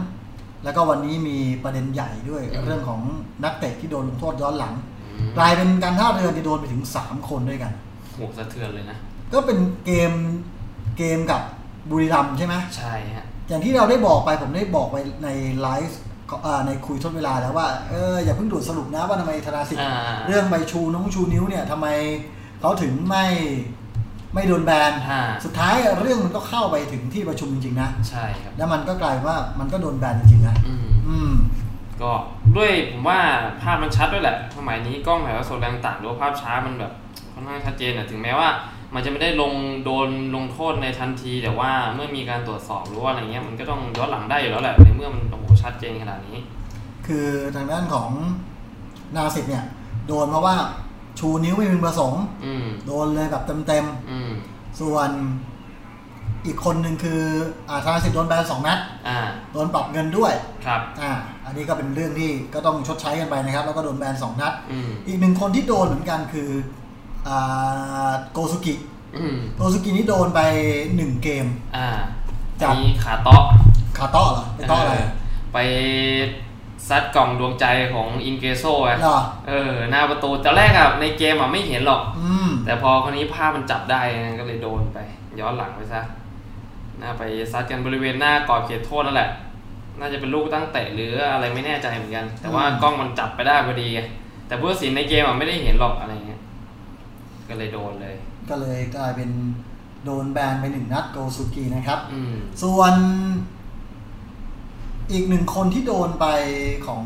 แล้วก็วันนี้มีประเด็นใหญ่ด้วยอืมเรื่องของนักเตะที่โดนลงโทษย้อนหลังอืมกลายเป็นการท่าเรือที่โดนไปถึง 3 คนด้วยกันโหสะเทือนเลยนะ ก็เป็นเกมเกมกับบุรีรัมย์ใช่ไหมใช่ฮะอย่างที่เราได้บอกไปผมได้บอกไปในไลฟ์ก็อ่า ในคุยทดเวลาแล้วว่าเอออย่าเพิ่งดูดสรุปนะว่าทำไมธนาสิทธิ์อ่าเรื่องใบชูน้องชูนิ้วเนี่ยทำไมเขาถึงไม่ไม่โดนแบนอ่าสุดท้ายเรื่องมันก็เข้าไปถึงที่ประชุมจริงๆนะใช่ครับแล้วมันก็กลายเป็นว่ามันก็โดนแบนจริงๆนะอืมอืมก็ด้วยผมว่าภาพมันชัดด้วยแหละสมัยนี้กล้องถ่ายทอดสดแรงต่างหรือว่าภาพช้ามันแบบค่อนข้างชัดเจนอะถึงแม้ว่า มันจะไม่ได้ลงโดนลงโทษในทันที แต่ว่าเมื่อมีการตรวจสอบหรือว่าอะไรเงี้ยมันก็ต้องย้อนหลังได้อยู่แล้วแหละในเมื่อมันโอ้โห ชัดเจนขนาดนี้ คือทางด้านของนาสิทธิ์เนี่ย โดนเพราะว่าชูนิ้วไม่พึงประสงค์อืมโดนเลยแบบเต็มอืมๆส่วนอีกคนหนึ่งคืออาธนาสิทธิ์โดนแบนสองนัดอ่าโดนปรับเงินด้วย ครับ อ่า อันนี้ก็เป็นเรื่องที่ก็ต้องชดใช้กันไปนะครับ แล้วก็โดนแบนสองนัดอืมอีกหนึ่งคนที่โดนเหมือนกันคืออ่าโกซุกิอืมโกซุกินี่โดนไปหนึ่งเกม อ่าจับมีขาเตาะคาโต้เหรอไปโต้อะไร ไปซัดกล่องดวงใจของอินเกโซไงเหรอเออ หน้าประตูตอนแรกอะในเกมอะไม่เห็นหรอกอืมแต่พอคนนี้ภาพมันจับได้ก็เลยโดนไป ย้อนหลังไปซะน่าไปซัดกันบริเวณหน้ากรอบเขตโทษนั่นแหละ น่าจะเป็นลูกตั้งเตะหรืออะไรไม่แน่ใจเหมือนกัน แต่ว่ากล้องมันจับไปได้พอดีไงแต่ผู้ตัดสินในเกมอะไม่ได้เห็นหรอกอะไรเงี้ย ก็เลยโดนเลย ก็เลยกลายเป็นโดนแบนไปหนึ่งนัดโกซุกินะครับอืมส่วน อีกหนึ่งคนที่โดนไปของ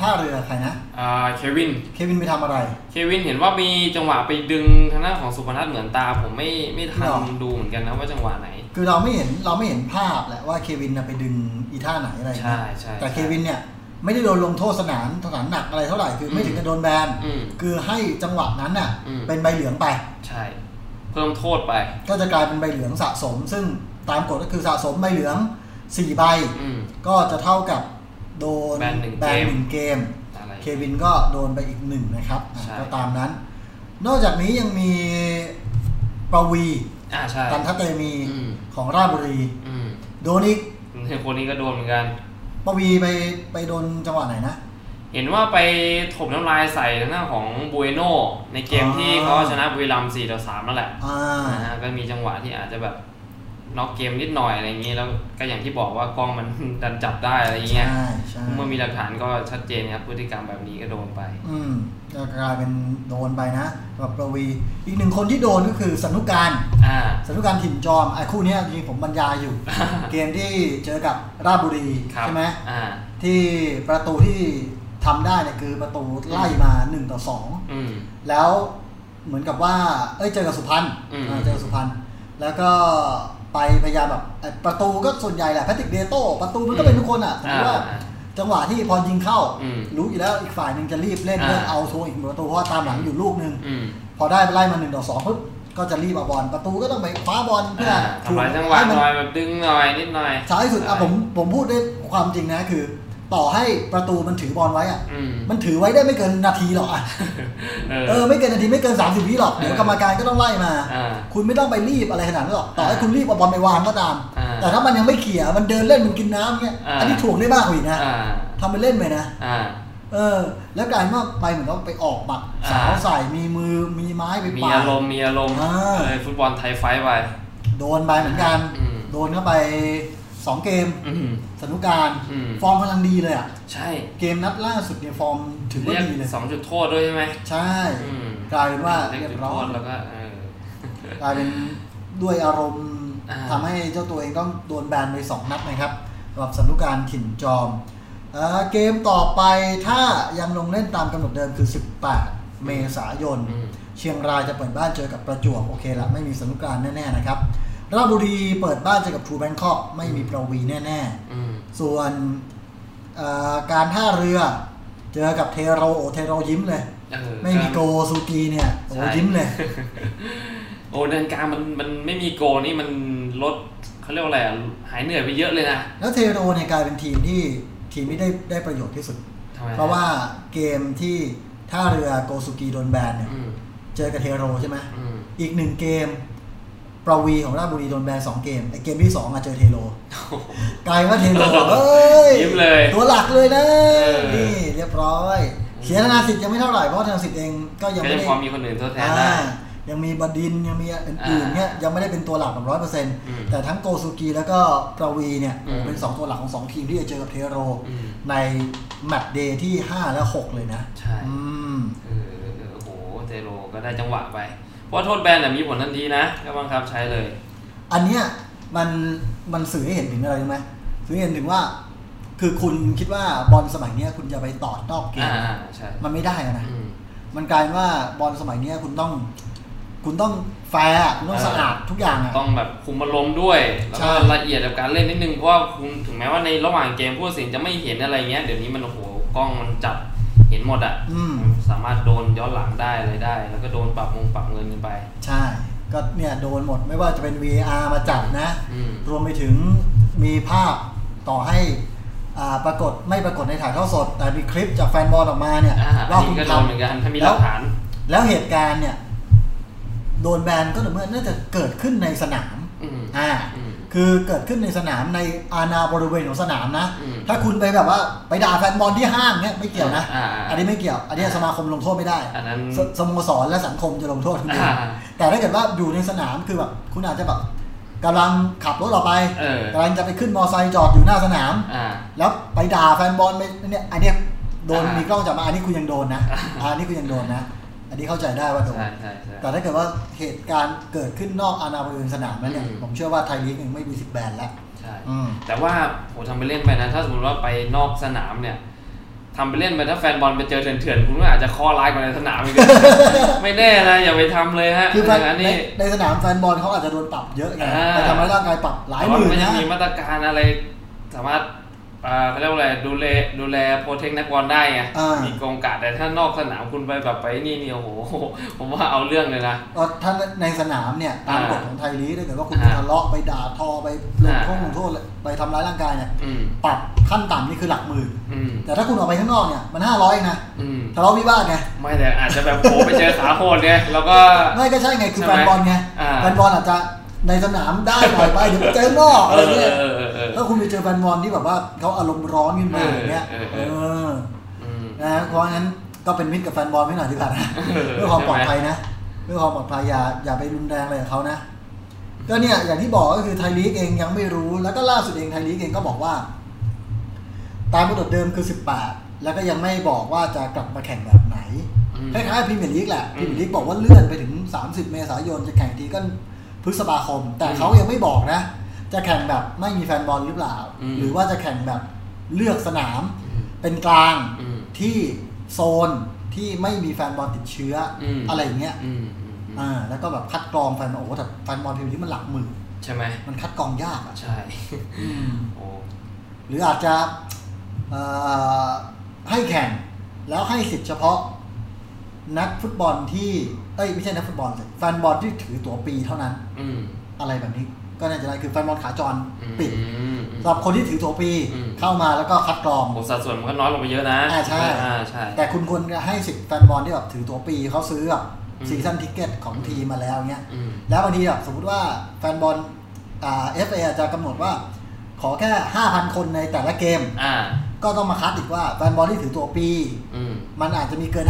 ท่าเรือใครนะอ่าเควิน เควินไปทำอะไร เควินเห็นว่ามีจังหวะไปดึงทางด้านของศุภณัฏฐ์เหมือนตา ผมไม่ไม่ทันหรอ ดูเหมือนกันนะว่าจังหวะไหน คือเราไม่เห็นเราไม่เห็นภาพแหละว่าเควินน่ะไปดึงอีท่าไหนอะไรใช่นะใช่แต่ใช่ เควินเนี่ยไม่ได้โดนลงโทษสนามสนามหนักอะไรเท่าไหร่คือไม่อืมถึงกับโดนแบนอืมคือให้จังหวะนั้นน่ะอืม เป็นใบเหลืองไป ใช่ เพิ่มโทษไป ก็จะกลายเป็นใบเหลืองสะสม ซึ่งตามกฎก็คือสะสมใบเหลือง สี่ใบอืมก็จะเท่ากับโดนแบนหนึ่งแบนเกมหนึ่งเกมอะไรเควินก็โดนไปอีกหนึ่งนะครับอะใช่ก็ตามนั้น นอกจากนี้ยังมีประวีอ่าใช่กันทะเตมีอืมของราชบุรีอืมโดนอีกคนนี้ก็โดนเหมือนกันประวีไปไปโดนจังหวะไหนนะ เห็นว่าไปถมน้ำลายใส่ทางหน้าของบูเอโนในเกมอ๋อที่เขาชนะบุรีรัมย์4ต่อ3นั่นแหละอ่านะฮะก็มีจังหวะที่อาจจะแบบ น็อกเกมนิดหน่อยอะไรอย่างนี้แล้วก็อย่างที่บอกว่ากล้องมันดันจับได้อะไรอย่างเงี้ยใช่ใช่เมื่อมีหลักฐานก็ชัดเจนครับพฤติกรรมแบบนี้ก็โดนไป อืมก็กลายเป็นโดนไปนะกับประวีอีกหนึ่งคนที่โดนก็คือสนุกการอ่าสนุกการถิ่นจอมไอ้คู่เนี้ยจริงๆผมบรรยายอยู่ เกมที่เจอกับราชบุรีครับใช่ไหมอ่าที่ประตูที่ทำได้เนี่ยคือประตูไล่มา1ต่ออืม2แล้วเหมือนกับว่า เอ้ยเจอกับสุพรรณอืมอ่าเจอกับสุพรรณแล้วก็ ไปพยายามแบบไอ้ประตูก็ส่วนใหญ่แหละแพทริกเดโต้ประตูมันก็เป็นทุกคนอะแต่อ่าว่า จังหวะที่พอยิงเข้าอืมรู้อยู่แล้วอีกฝ่ายหนึ่งจะรีบเล่นอ่าเพื่อเอาทวงอีกประตูเพราะว่าตามหลังอยู่ลูกหนึ่งอืมพอได้ไล่มาหนึ่งต่อสองปุ๊บก็จะรีบเอาบอลประตูก็ต้องไปคว้าบอลเพื่ออ่าทำลายจังหวะให้หมันน่อยแบบดึงหน่อยนิดหน่อยท้ายสุดอะผมผมพูดด้วยความจริงนะคือ ต่อให้ประตูมันถือบอลไว้อะอืมมันถือไว้ได้ไม่เกินนาทีหรอกอะเออเออไม่เกินนาทีไม่เกิน 30วิหรอก เดี๋ยวเออกรรมการก็ต้องไล่มาอ่าคุณไม่ต้องไปรีบอะไรขนาดนั้นหรอก ต่อให้อ่าคุณรีบเอาบอลไปวางก็ตามอ่าแต่ถ้ามันยังไม่เขี่ยมันเดินเล่นมันกินน้ำเงี้ยอ่าอันนี้ถ่วงได้มากกว่าอีกนะอ่าทำไปเล่นไปนะอ่าเออ แล้วกลายว่าไปเหมือนว่าไปออกหมัดอ่าสาวใส่มีมือมีไม้ไปมีปาอารมณ์มีอารมณ์อ่าเออฟุตบอลไทยไฟท์ไป โดนไปเหมือนกันอืมโดนเข้าไป สองเกมอืมสนุกการอืมฟอร์มกำลังดีเลยอะ ใช่ เกมนัดล่าสุดเนี่ยฟอร์มถือว่าเรียกดีเลยสองจุดโทษด้วยใช่ไหมใช่อืมกลายเป็นว่าเรียกเรียจุดบร้โทอยษแล้วก็เออกลายเป็นด้วยอารมณ์อ่าทำให้เจ้าตัวเองต้องโดนแบนไปสองนัดนะครับสำหรับสนุกการถิ่นจอมเอ่อเกมต่อไปถ้ายังลงเล่นตามกำหนดเดิมคือ 18 เมษายนอืมเชียงรายจะเปิดบ้านเจอกับประจวบโอเคละไม่มีสนุกการแน่ๆนะครับ ราชบุรีเปิดบ้านเจอกับทรูแบงคอกไม่มีประวีแน่ๆอืมส่วนเอ่อการท่าเรือ เจอกับเทโรโอเทโรยิ้มเลยเออไม่มีโกซูกีเนี่ยโอ้ใช่ยิ้มเลย โอ้เดินกลางมันมันไม่มีโกนี่มันลดเขาเรียกว่าอะไรอะหายเหนื่อยไปเยอะเลยนะ แล้วเทโรเนี่ยกลายเป็นทีมที่ทีมที่ได้ได้ประโยชน์ที่สุดทำไมเพราะว่าเกมที่ท่าเรือโกซูกีโดนแบนเนี่ยอืมเจอกับเทโรใช่ไหมอืมอีกหนึ่งเกม ประวีของราชบุรีโดนแบนสองเกมไอเกมที่สองอะเจอเทโรกลายว่าเทโรเอ้ยยิ้มเลย ตัวหลักเลยนะเออนี่เรียบร้อยเสียธนาสิทธิ์ยังไม่เท่าไหร่เพราะว่าธนาสิทธิ์เองก็ยังก็ไม่ยังได้พอมีคนอื่นทดแทนอ่าได้ยังมีบดินทร์ยังมีอื่นๆอ่าเนี่ยยังไม่ได้เป็นตัวหลักแบบร้อยเปอร์เซ็นต์อืมแต่ทั้งโกซุลกิแล้วก็ประวีเนี่ยอืมเป็นสองตัวหลักของสองทีมที่จะเจอกับเทโรอืมใน match day ที่5และ6เลยนะ ใช่อืมเออเออเออโอ้โหเทโรก็ได้จังหวะไป เพราะว่าโทษแบนน่ะมีผลทันทีนะก็บังคับใช้เลย อันเนี้ยมันมันสื่อให้เห็นถึงอะไรรู้ไหมสื่อให้เห็นถึงว่า คือคุณคิดว่าบอลสมัยเนี้ยคุณจะไปต่อนอกเกอ่ามอ่าใช่มันไม่ได้อะนะ อืม มันกลายเป็นว่าบอลสมัยเนี้ยคุณต้อง คุณต้องแฟร์อะคุณต้องเออ สะอาดทุกอย่างอะต้องแบบคุมอารมณ์ด้วย แล้วใช่ก็ละเอียดกับการเล่นนิดนึง เพราะว่าคุณถึงแม้ว่าในระหว่างเกมผู้ตัดสินจะไม่เห็นอะไรเงี้ย เดี๋ยวนี้มันโอ้โหกล้องมันจับเห็นหมดอะอืมสามารถโดนย้อนหลังได้อะไรได้ แล้วก็โดนปรับงงปรับเงินกันไป ใช่ ก็เนี่ยโดนหมดไม่ว่าจะเป็น VR มาจับนะอืมรวมไปถึงมีภาพต่อให้อ่าปรากฏไม่ปรากฏในถ่ายทอดสด แต่มีคลิปจากแฟนบอลออกมาเนี่ยอ่าอันว่านี้คุณก็ทโดนเหมือนกันถ้ามีหลักฐานำแล้วเหตุการณ์เนี่ย โดนแบนก็ต่อเมื่อน่าจะเกิดขึ้นในสนามอืมอ่าอืม คือเกิดขึ้นในสนามในอาณาบริเวณของสนามนะอืมถ้าคุณไปแบบว่าไปด่าแฟนบอลที่ห้างเนี่ยไม่เกี่ยวนะอ่าอ่าอันนี้ไม่เกี่ยว อันนี้สมาคมลงโทษไม่ได้อันนั้นสสโมสรและสังคมจะลงโทษคุณเองอ่าแต่ถ้าเกิดว่าอยู่ในสนามคือแบบคุณอาจจะแบบกำลังขับรถออกไปเออกำลังจะไปขึ้นมอไซค์จอดอยู่หน้าสนามอ่าแล้วไปด่าแฟนบอลไปเนี่ยอันเนี้ยโดนอ่ามีมีกล้องจับมาอันนี้คุณยังโดนนะอะอันนี้คุณยังโดนนะอั นนี้เข้าใจได้ว่าโดนใช่ใช่ใช่แต่ถ้าเกิดว่าเหตุการณ์เกิดขึ้นนอกอาณาบริเวณสนามนั้นเนี่ยอืมผมเชื่อว่าไทยลีกเองไม่มีสิทธิ์แบนแล้วใช่อืมแต่ว่าโหทำไปเล่นไปนะ ถ้าสมมติว่าไปนอกสนามเนี่ยทำไปเล่นไปถ้าแฟนบอลไปเจอเถื่อนๆคุณก็อาจจะคอร้ายกว่าในสนามอีกไม่แน่นะอย่าไปทำเลยฮะคือแฟนย่างนั้นในนี่ในสนามแฟนบอลเขาอาจจะโดนปรับเยอะไงอ่าไปทำร้ายร่างกายปรับหลายแต่หว่ามื่นมันยังนะมีมาตรการอะไรสามารถอ่า เขาเรียกว่าอะไรดูแลดูแลโปรเทคนักบอลได้ไงอ่ามีมีกองกาดแต่ถ้านอกสนามคุณไปแบบไปนี่นี่โอ้โหผมว่าเอาเรื่องเลยนะก็ถ้าในสนามเนี่ยตามอ่ากฎของไทยลีกถ้าเกิดว่าคุณไปอ่าทะเลาะไปด่าทอไปลงโทษอ่าลงโทษไปทำร้ายร่างกายเนี่ยอืมปรับขั้นต่ำนี่คือหลักหมื่นอืมแต่ถ้าคุณออกไปข้างนอกเนี่ยมันห้าร้อยนะอืมทะเลาะวิวาทไงไม่แต่อาจจะแบบโผล่ไปเจอขาโหดไงแล้วก็ไม่ก็ใช่ไงคือใช่แฟไหมนบอลไงอ่าแฟนบอลอาจจะ ในสนามได้หน่อยไปเดี๋ยวไปเจอนอกเออะไรอเงี้ยเออเออเออถ้าคุณไปเจอแฟนบอลที่แบบว่าเขาอารมณ์ร้อนขึ้นมาเอออย่างเงี้ยเออเอเออออืมนะเพราะงั้นก็เป็นมิตรกับแฟนบอลไม่หน่อยดีกว่านะเออเพื่อความปลอดภัยใช่ไหมนะเพื่อความปลอดภัยอย่าอย่าไปรุนแรงเลยกับเขานะก็เนี่ยอย่างที่บอกก็คือไทยลีกเองยังไม่รู้แล้วก็ล่าสุดเองไทยลีกเองก็บอกว่า ตามกำหนดเดิมคือ 18 แล้วก็ยังไม่บอกว่าจะกลับมาแข่งแบบไหนอืมคล้ายๆพรีเมียร์ลีกแหละพอืรีมเมียร์ลีกบอกว่าเลื่อนไปถึง 30 เมษายนจะแข่งทีก็ พฤษภาคม แต่อืมเขายังไม่บอกนะ จะแข่งแบบไม่มีแฟนบอลหรือเปล่าอืมหรือว่าจะแข่งแบบเลือกสนามอืมเป็นกลางอืมที่โซนที่ไม่มีแฟนบอลติดเชื้ออมอะไรอย่างเงี้ยอืมอืมอืมอ่าแล้วก็แบบคัดกรองแฟนบอลโอ้โหแต่แฟนบอลทีมนี้มันหลักหมื่นใช่ไหมมันคัดกรองยากอะใช่อืมโอ้หรืออาจจะเอ่อให้แข่งแล้วให้สิทธิ์เฉพาะ นักฟุตบอลที่เอ้ยไม่ใช่นักฟุตบอลสิแฟนบอลที่ถือตั๋วปีเท่านั้น อืมอะไรแบบนี้ก็น่าจะได้คือแฟนบอลขาจรปิดอืมสำหรับคนที่ถือตั๋วปีอืมเข้ามาแล้วก็คัดกรองโอ้สัดส่วนมันก็น้อยลงไปเยอะนะอ่าใช่อ่าใช่ แต่คุณควรจะให้สิทธิ์แฟนบอลที่แบบถือตั๋วปีเขาซื้อแบบอืม season ticket ของทีมมาแล้วเงี้ยอืมแล้วบางทีแบบสมมติว่าแฟนบอลอ่าเอฟเอจะกำหนดว่า ขอแค่5,000คนในแต่ละเกม อ่า ก็ต้องมาคัดอีกว่าแฟนบอลที่ถือตั๋วปีอื มมันอาจจะมีเกิน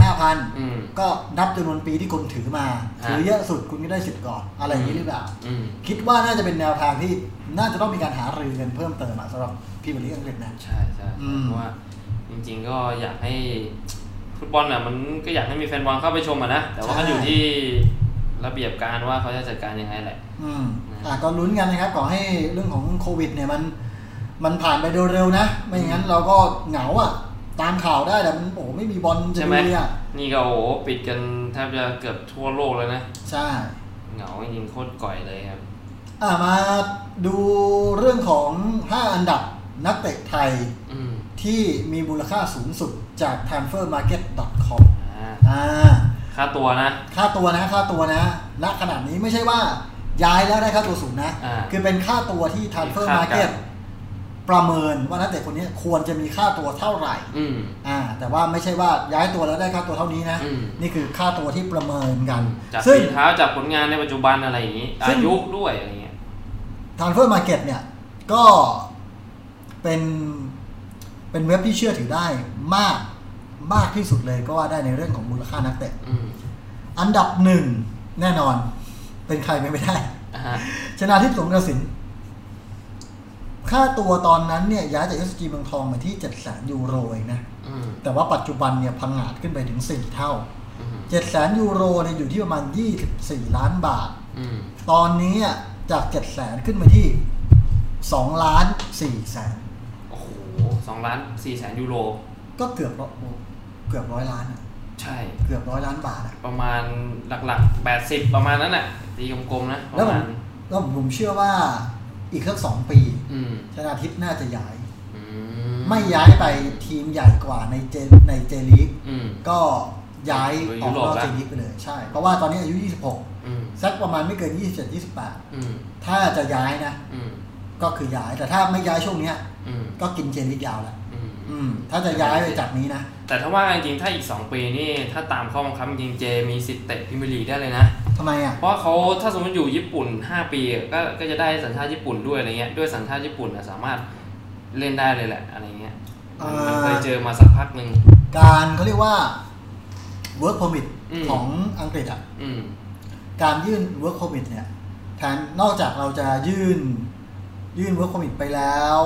อืม5,000ก็นับจำนวนปีที่คุณถือมาอ่าถือเยอะสุดคุณก็ได้สิทธิ์ก่อนอะไรอย่างนี้หรือเปล่าอืมคิดว่าน่าจะเป็นแนวทางที่น่าจะต้องมีการหารือกันเพิ่มเติมอะสำหรับพรีเมียร์ลีกอังกฤษนะใช่ใช่อืมเพราะว่าจริง ๆ ก็อยากให้ฟุตบอลน่ะมันก็อยากให้มีแฟนบอลเข้าไปชมอะนะแต่ว่าก็อยู่ที่ระเบียบการว่าเขาจะจัดการยังไงแหละ อืมอะก็ลุ้นกันนะครับขอให้เรื่องของโควิด เนี่ยมัน มันผ่านไปโดยเร็วนะ ไม่อย่างนั้นเราก็เหงาอะ ตามข่าวได้แต่มันโอ้โหไม่มีบอลจะใช่ดูไหมเลยอะนี่ก็โอ้โหปิดกันแทบจะเกือบทั่วโลกเลยนะ ใช่ เหงาจริงๆโคตรก่อยเลยครับ อะมาดูเรื่องของ 5 อันดับนักเตะไทยอืมที่มีมูลค่าสูงสุดจาก transfermarket.com อ่าอ่าค่าตัวนะ ค่าตัวนะ ค่าตัวนะณขนาดนี้ไม่ใช่ว่าย้ายแล้วได้ค่าตัวสูงนะอ่าคือเป็นค่าตัวที่ transfer ประเมินว่านักเตะคนนี้ควรจะมีค่าตัวเท่าไหร่อืมอ่า แต่ว่าไม่ใช่ว่าย้ายตัวแล้วได้ค่าตัวเท่านี้นะอืมนี่คือค่าตัวที่ประเมินกัน จากซึ่งฝีเท้าจากผลงานในปัจจุบันอะไรอย่างนี้ซึ่งอายุด้วยอะไรเงี้ยทานเฟอร์มาเก็ตเนี่ย ก็เป็นเป็นเว็บที่เชื่อถือได้มากมากที่สุดเลยก็ว่าได้ในเรื่องของมูลค่านักเตะอืมอันดับหนึ่งแน่นอน เป็นใครไปไม่ได้อ่าฮะชนะทิพย์สงกระสิน ค่าตัวตอนนั้นเนี่ยย้ายจากเอสจีเมืองทองมาที่7 0 0 0 0ยูโรเองนะอืมแต่ว่าปัจจุบันเนี่ยพังงาดขึ้นไปถึง4เท่าอืม7 0 0 0 0ยูโรเนี่ยอยู่ที่ประมาณ24ล้านบาทอืมตอนนี้อะจาก7 0 0 0 0 0ขึ้นมาที่2ล้าน4แสนโอ้โหสองล้านสี่แสนยูโร ก็เกือบร้อยโอ้เกือบร้อยล้านอะใช่เกือบร้อยล้านบาทอะประมาณหลักๆแปดสิบประมาณนั้นน่ะตีกลมๆนะปแล้วระผมมาณแล้วผมเชื่อว่า อีกสักสองปีอืมชนะทิพย์น่าจะย้ายอืไม่ย้ายไปทีมใหญ่กว่าในเจในเจลีกอืมก็ย้ายไปยุออกโรนปอกละเจลีกไปเลยใช่ เพราะว่าตอนนี้อายุ 26อืมสักประมาณไม่เกิน 27 28อืมถ้าจะย้ายนะอืมก็คือย้ายแต่ถ้าไม่ย้ายช่วงเนี้ยอืมก็กินเจลีกยาวแล้วอืมอืมถ้าจะย้ายไปจากนี้นะ แต่ถ้าว่าจริงๆถ้าอีก 2 ปีนี่ถ้าตามข้อบังคับจริงๆเจมีสิทธิ์เตะพรีเมียร์ลีกได้เลยนะ ทำไมอะ เพราะเขาถ้าสมมติอยู่ญี่ปุ่น 5 ปีก็ก็จะได้สัญชาติญี่ปุ่นด้วยอะไรเงี้ยด้วยสัญชาติญี่ปุ่นน่ะสามารถเล่นได้เลยแหละอะไรเงี้ยมันมันเคยเจอมาสักพักหนึ่งการเขาเรียกว่า work permit อืมของอังกฤษอะอืมการยื่น work permit เนี่ยแทนนอกจากเราจะยื่น ยื่น work permit ไปแล้ว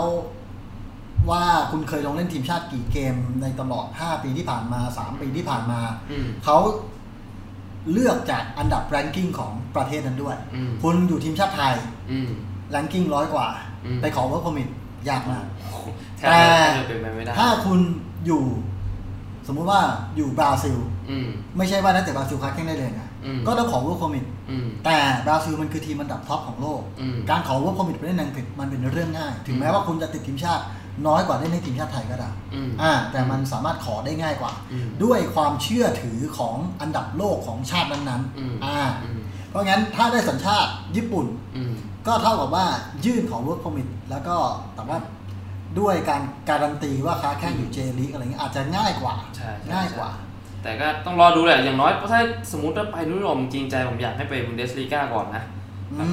ว่าคุณเคยลงเล่นทีมชาติกี่เกมในตลอด 5 ปีที่ผ่านมา 3 ปีที่ผ่านมาอืมเขา เลือกจากอันดับ ranking ของประเทศนั้นด้วยอืมคุณอยู่ทีมชาติไทยอืม ranking ร้อยกว่าอืมไปขอ work permit ยากมากโอ้โหแทแต่บจะเป็นไปไม่ได้ถ้าคุณอยู่สมมุติว่าอยู่บราซิลอืมไม่ใช่ว่านักเตะบราซิลค้าแข่งได้เลยนะอืมก็ต้องขอ work permit อืมแต่บราซิลมันคือทีมอันดับท็อปของโลกอืมการขอ work permit ไปเล่นในอังกฤษมันเป็นเรื่องง่าย ถึงแม้ว่าคุณจะติดทีมชาติ น้อยกว่าเล่นในทีมชาติไทยก็ตามอืมอ่าแต่มันสามารถขอได้ง่ายกว่าอืมด้วยความเชื่อถือของอันดับโลกของชาตินั้นอืมๆอ่าอืมเพราะงั้นถ้าได้สัญชาติญี่ปุ่นอืมก็เท่ากับว่ายื่นขอ work permit แล้วก็แต่ว่าด้วยการการันตีว่าค้าแข่งอยู่เจลีกอะไรเงี้ยอาจจะง่ายกว่าใช่ใช่ง่ายกว่า แต่ก็ต้องรอดูแหละอย่างน้อยถ้าสมมติว่าไปนุโรปจริงใจผมอยากให้ไปบุนเดสลีกาก่อนนะอืม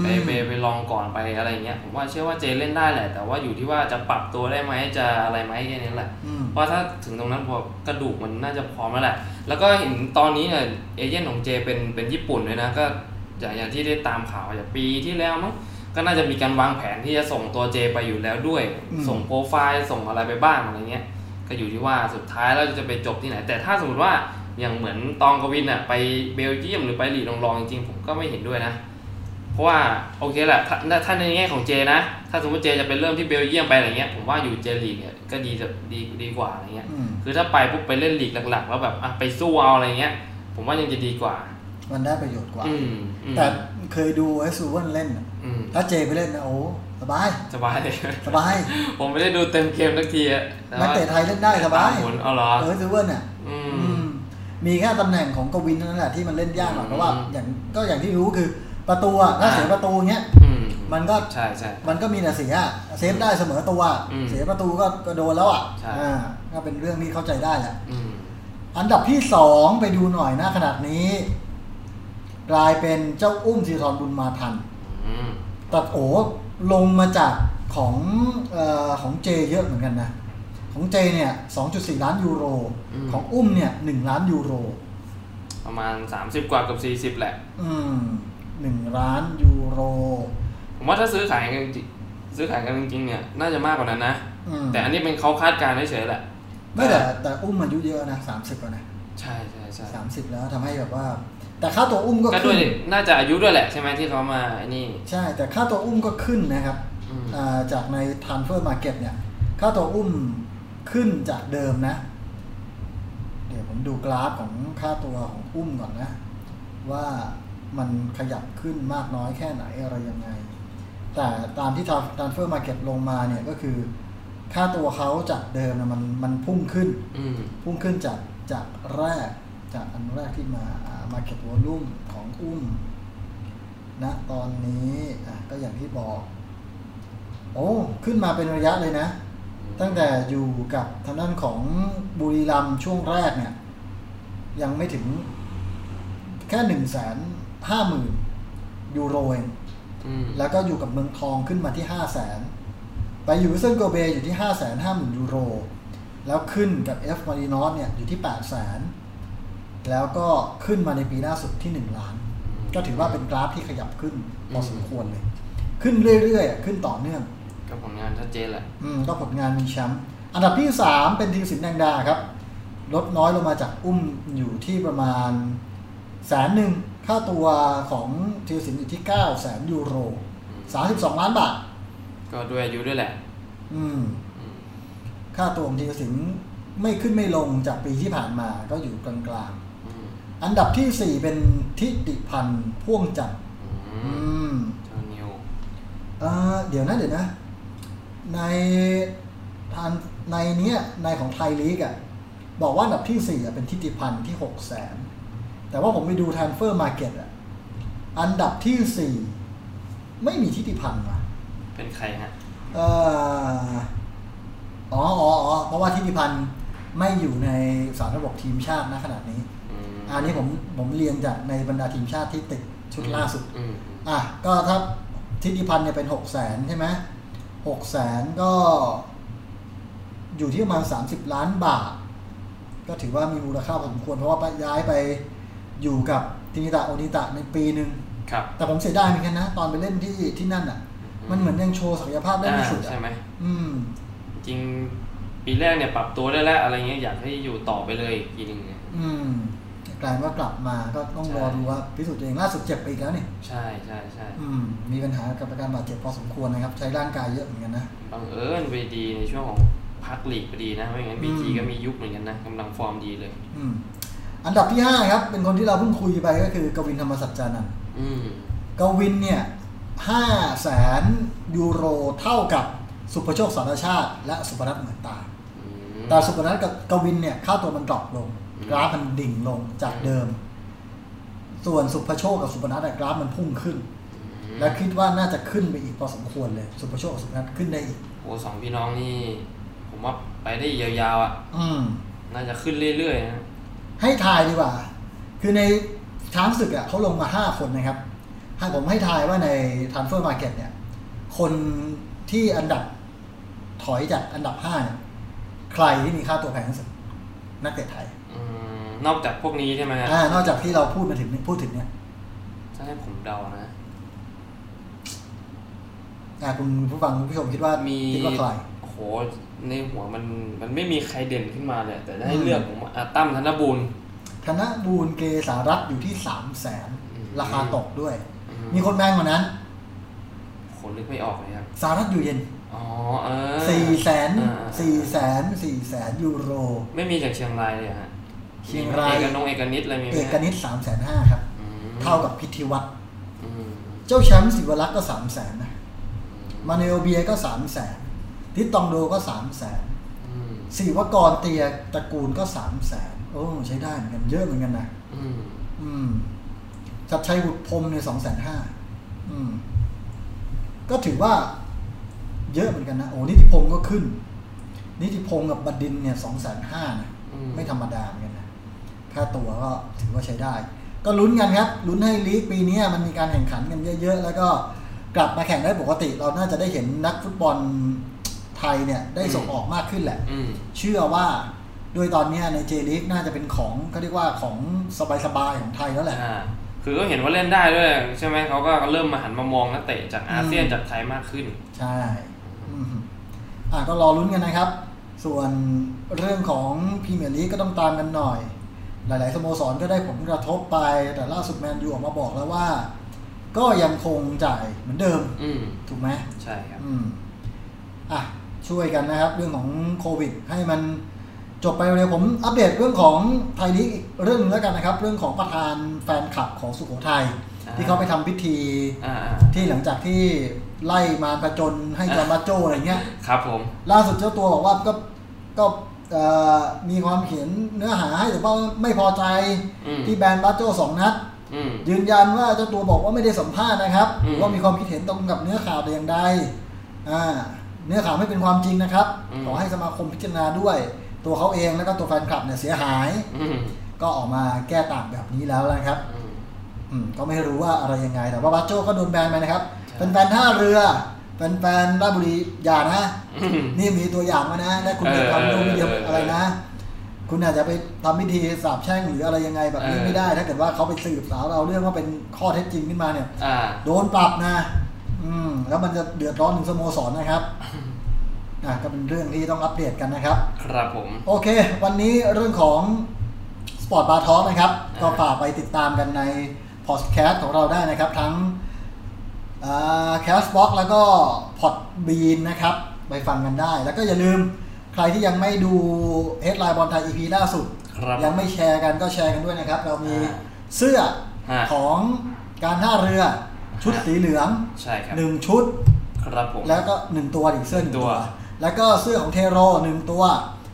ไปไปไปลองก่อนไปอะไรเงี้ยผมว่าเชื่อว่าเจเล่นได้แหละ แต่ว่าอยู่ที่ว่าจะปรับตัวได้ไหมจะอะไรไหมแค่นี้แหละอืมเพราะถ้าถึงตรงนั้นพอกระดูกมันน่าจะพร้อมแล้วแหละ แล้วก็เห็นตอนนี้เนี่ยเอเย่นของเจเป็นเป็นญี่ปุ่นเลยนะก็อย่างอย่างที่ได้ตามข่าวอย่างปีที่แล้วมั้งก็น่าจะมีการวางแผนที่จะส่งตัวเจไปอยู่แล้วด้วยอืมส่งโปรไฟล์ส่งอะไรไปบ้างอะไรเงี้ยก็อยู่ที่ว่าสุดท้ายแล้วจะไปจบที่ไหน แต่ถ้าสมมติว่าอย่างเหมือนตองกวินอะไปเบลเยียมหรือไปลีกรองๆจริงๆผมก็ไม่เห็นด้วยนะ เพราะว่าโอเคแหละถ้าถ้าในแง่ของเจนะ ถ้าสมมติเจจะเป็นเริ่มที่เบลเยียมไปอะไรเงี้ยผมว่าอยู่เจลีกเนี่ยก็ดีจะดีดีกว่าอะไรเงี้ยอืมคือถ้าไปปุ๊บไปเล่นลีกหลักๆ แล้วแบบอะไปสู้เอาอะไรเงี้ย ผมว่ายังจะดีกว่า มันได้ประโยชน์กว่าอืมอืมแต่เคยดูไอ้ซูเวนเล่นน่ะอืมถ้าเจไปเล่นนะโอ้สบายสบายเลยสบาย ผมไม่ได้ดูเต็มเกมสักทีอะแต่นักว่าเตะไทยเล่นได้สบายตมผลเอาเหรอเออซูเวนเนี่ยอือืมมมีแค่ตำแหน่งของกวินเท่านั้นแหละที่มันเล่นยากหน่อยอืมเพราะว่าอย่างก็อย่างที่รู้คือ ประตูอะถ้าอ่าเสียประตูเงี้ยอืมมันก็ใช่ใช่มันก็มีแต่เสียอะเซฟได้เสมอตัวอืมเสียประตูก็ก็โดนแล้วอะใช่อ่าก็เป็นเรื่องที่เข้าใจได้แหละอืมอันดับที่สองไปดูหน่อยนะขนาดนี้ กลายเป็นเจ้าอุ้มธีรทรบุญมาทันอืมตัดโอลงมาจากของเออของเจเยอะเหมือนกันนะ ของเจเนี่ย 2.4 ล้านยูโรของอุ้มเนี่ย 1 ล้านยูโร ประมาณ 30 กว่ากับ 40 แหละ อืม หนึ่งล้านยูโร ผมว่าถ้าซื้อขายกันจริงซื้อขายกันจริงๆเนี่ยน่าจะมากกว่านั้นนะอืมแต่อันนี้เป็นเขาคาดการณ์เฉยๆแหละ ไม่แต่แต่อุ้มอายุเยอะนะ30แล้วนะ ใช่ใช่ใช่30แล้วทำให้แบบว่า แต่ค่าตัวอุ้มก็ก็ด้ขึ้วยนน่าจะอายุด้วยแหละใช่ไหมที่เขามาไอ้นี่ ใช่แต่ค่าตัวอุ้มก็ขึ้นนะครับอืมอ่าจากใน transfer market เนี่ย ค่าตัวอุ้มขึ้นจากเดิมนะ เดี๋ยวผมดูกราฟของค่าตัวของอุ้มก่อนนะ ว่า มันขยับขึ้นมากน้อยแค่ไหนอะไรยังไง แต่ตามที่ transfer market ลงมาเนี่ยก็คือ ค่าตัวเขาจากเดิมนะมันมันพุ่งขึ้นอืมพุ่งขึ้นจากจากแรกจากอันแรกที่มาอ่า market value ของอุ้มนะตอนนี้อะก็อย่างที่บอก โอ้ขึ้นมาเป็นระยะเลยนะ ตั้งแต่อยู่กับทางด้านของบุรีรัมย์ช่วงแรกเนี่ย ยังไม่ถึงแค่หนึ่งแสน ห้าหมื่นยูโรเองอืมแล้วก็อยู่กับเมืองทองขึ้นมาที่ห้าแสนไปอยู่วิสเซลโกเบอยู่ที่ห้าแสนห้าหมื่นยูโร แล้วขึ้นกับเอฟมารินอสเนี่ยอยู่ที่แปดแสนแล้วก็ขึ้นมาในปีล่าสุดที่หนึ่งล้าน ก็ถือว่าเป็นกราฟที่ขยับขึ้นพอสมควรเลย ขึ้นเรื่อยๆอะขึ้นต่อเนื่อง ก็ผลงานชัดเจนแหละอืมก็ผลงานมีแชมป์อันดับที่3เป็นธีรศิลป์แดงดาครับลดน้อยลงมาจากอุ้มอยู่ที่ประมาณแสนหนึ่ง ค่าตัวของธีรศิลป์อยู่ที่ 9 แสนยูโร 32 ล้านบาท ก็ด้วยอายุด้วยแหละ อืมอืมค่าตัวของทีมสินไม่ขึ้นไม่ลงจากปีที่ผ่านมาก็อยู่กลางอืมๆอันดับทีสี่ 4 เป็นทิติพันธ์พ่วงจันทร์อือืมมเจ้านิวเอ่อเดี๋ยวนะเดี๋ยวนะ ในทานในเนี้ยในของไทยลีกอะ บอกว่าอันดับที่สี่อะเป็นทิติพันธ์ที่หกแสน แต่ว่าผมไปดูทานเฟอร์มาเก็ตอะอันดับที่สี่ไม่มีทิติพันธ์ว่ะเป็นใครฮะเอ่ออ๋ออ๋ออ๋อเพราะว่าทิติพันธ์ไม่อยู่ในสารระบบทีมชาตินะขนาดนี้อืมอันนี้ผมผมเรียนจากในบรรดาทีมชาติที่ติดชุดล่าสุดอืมอะก็ถ้าทิติพันธ์เนี่ยเป็นหกแสนใช่ไหมหกแสนก็ อยู่ที่ประมาณสามสิบล้านบาท ก็ถือว่ามีมูลค่าพอสมควรเพราะว่าย้ายไป อยู่กับทินิตะโอนิตะในปีหนึ่งครับแต่ผมเสียดายเหมือนกันนะ ตอนไปเล่นที่ที่นั่นอะ มันเหมือนยังโชว์ศักยภาพได้ไม่สุดอ่าใช่อะไหมอืม จริงปีแรกเนี่ยปรับตัวได้แล้วอะไรเงี้ยอยากให้อยู่ต่อไปเลยอีกทีหนึ่งเนี่ยอืมกลายว่ากลับมาก็ต้องรอใช่ดูว่าพิสูจน์ตัวเองล่าสุดเจ็บไปอีกแล้วนี่ใช่ใช่ใช่อืมมีปัญหากับอาการบาดเจ็บพอสมควรนะครับ ใช้ร่างกายเยอะเหมือนกันนะบังเอิญไปดีในช่วงของพักลีกพอดีนะไม่งั้นอืบีมจีก็มียุคเหมือนกันนะกำลังฟอร์มดีเลย อืม อันดับที่ 5 ครับ เป็นคนที่เราเพิ่งคุยไปก็คือกวินธรรมสัจจานันท์อืมกวินเนี่ยห้าแสนยูโรเท่ากับศุภโชคสารชาติ และศุภณัฏฐ์เหมือนตาอืมแต่ศุภณัฏฐ์กับกวินเนี่ยค่าตัวมัน drop ลงอืมกราฟมันดิ่งลงจากเดิม ส่วนศุภโชคกับศุภณัฏฐ์อะกราฟมันพุ่งขึ้นอืมและคิดว่าน่าจะขึ้นไปอีกพอสมควรเลย ศุภโชคกับศุภณัฏฐ์ขึ้นได้อีกโอ้สองพี่น้องนี่ ผมว่าไปได้ยาวๆอะอืมน่าจะขึ้นเรื่อยๆนะ ให้ทายดีกว่า คือในช้างศึกอะเขาลงมาห้าคนนะครับ ให้ผมให้ทายว่าใน transfer market เนี่ย คนที่อันดับถอยจากอันดับห้าเนี่ยใครที่มีค่าตัวแพงที่สุดนักเตะไทยอืมนอกจากพวกนี้ใช่ไหมฮะอ่านอกจากที่เราพูดมาถึงพูดถึงเนี่ยถ้าให้ผมเดานะอ่าคุณผู้ฟังคุณผู้ชมคิดว่ามีคิดว่าใครโอ้โหในหัวมันมันไม่มีใครเด่นขึ้นมาเลยแต่ถ้าให้อืมเลือกผมอะตั้มธนบูลธนบูรเกสารัตน์อยู่ที่สามแสนอืมราคาตกด้วยอืมีคนแพงกว่านั้นคนนึกไม่ออกเลยครับสารัตน์อยู่เย็นอ๋อเออสี่แสนอ่าสี่แสนสี่แสนยูโร ไม่มีจากเชียงรายเลยฮะเชียงรายเอกนงเอกนิดอะไรมีไหมเอกนิตสามแสนห้าครับอืมเท่ากับพิธีวัตรอืมเจ้าแชมป์ศิวรักษ์ก็สามแสนนะมาเนโอเบียก็สามแสน ทิตตองโดก็สามแสนอืมศิวกรเตียตระกูลก็สามแสนโอ้ใช้ได้เหมือนกันเยอะเหมือนกันนะอืมอืมชัดชัยบุตรพรหมเนี่ยสองแสนห้าอืมก็ถือว่าเยอะเหมือนกันนะโอ้นิติพงศ์ก็ขึ้น นิติพงศ์กับบดินทร์เนี่ยสองแสนห้านะอืมไม่ธรรมดาเหมือนกันนะค่าตัวก็ถือว่าใช้ได้ ก็ลุ้นกันครับลุ้นให้ลีกปีนี้มันมีการแข่งขันกันเยอะ ๆ แล้วก็กลับมาแข่งได้ปกติ เราน่าจะได้เห็นนักฟุตบอล ไทยเนี่ยได้ส่งออกมากขึ้นแหละอืมเชื่อว่าด้วยตอนเนี้ยในเจลีกน่าจะเป็นของเขาเรียกว่าของสบายๆของไทยแล้วแหละอ่าคือก็เห็นว่าเล่นได้ด้วยใช่ไหมเขาก็เริ่มมาหันมามองนักเตะจากอาเซียนอืมจากไทยมากขึ้น ใช่อืมอะก็รอลุ้นกันนะครับ ส่วนเรื่องของพรีเมียร์ลีกก็ต้องตามกันหน่อย หลาย ๆ สโมสรก็ได้ผลกระทบไปแต่ล่าสุดแมนยูออกมาบอกแล้วว่า ก็ยังคงจ่ายเหมือนเดิมอืมถูกไหมใช่ครับอืมอะ ช่วยกันนะครับ เรื่องของโควิด ให้มันจบไปเร็วๆผมอัปเดตเรื่องของไทยลีกอีกเรื่องหนึงแล้วกันนะครับ เรื่องของประธานแฟนคลับของสุโขทัยอ่าที่เขาไปทำพิธีอ่าที่หลังจากที่ไล่มารผจญให้จอร์มาโจอะไรเงี้ยๆครับผมล่าสุดเจ้าตัวบอกว่าก็ก็เอ่อมีความเขียนเนื้อหาให้แต่ว่าไม่พอใจอืมที่แบนบาโจสองนัดอืมยืนยันว่าเจ้าตัวบอกว่าไม่ได้สัมภาษณ์นะครับอืมหรือว่ามีความคิดเห็นตรงกับเนื้อข่าวแต่อย่างใดอ่า เนื้อข่าวไม่เป็นความจริงนะครับอืมขอให้สมาคมพิจารณาด้วย ตัวเขาเองแล้วก็ตัวแฟนคลับเนี่ยเสียหายอืมก็ออกมาแก้ต่างแบบนี้แล้วนะครับอืมอืมก็ไม่รู้ว่าอะไรยังไง แต่ว่าบัตโจก็โดนแบนไปนะครับใช่เป็นแฟนท่าเรือเป็นแฟนราชบุรีอย่านะอืมนี่มีตัวอย่างมานะและคุณไปเออทำนู่นเออเดียวเอออะไรนะ คุณอาจจะไปทำพิธีสาบแช่งหรืออะไรยังไงแบบนี้เออไม่ได้ ถ้าเกิดว่าเขาไปสืบสาวเราเรื่องว่าเป็นข้อเท็จจริงขึ้นมาเนี่ยอ่าโดนปรับนะ อืมแล้วมันจะเดือดร้อนถึงสโมสรนะครับอะก็เป็นเรื่องที่ต้องอัปเดตกันนะครับ ครับผม โอเค วันนี้เรื่องของSport Bar Talk นะครับอ่าก็ฝากไปติดตามกันในพอดแคสต์ของเราได้นะครับ ทั้ง Castbox แล้วก็ Podbean นะครับ ไปฟังกันได้ แล้วก็อย่าลืมใครที่ยังไม่ดู Headline บอลไทย EP ล่าสุดครับยังไม่แชร์กันก็แชร์กันด้วยนะครับ เรามีอ่าเสื้อฮะของการท่าเรือ ชุดฮะสีเหลืองใช่ครับหนึ่งชุดครับผมแล้วก็หนึ่งตัวอีกเสื้อหนึ่งตัตัววแล้วก็เสื้อของเทโรหนึ่งตัว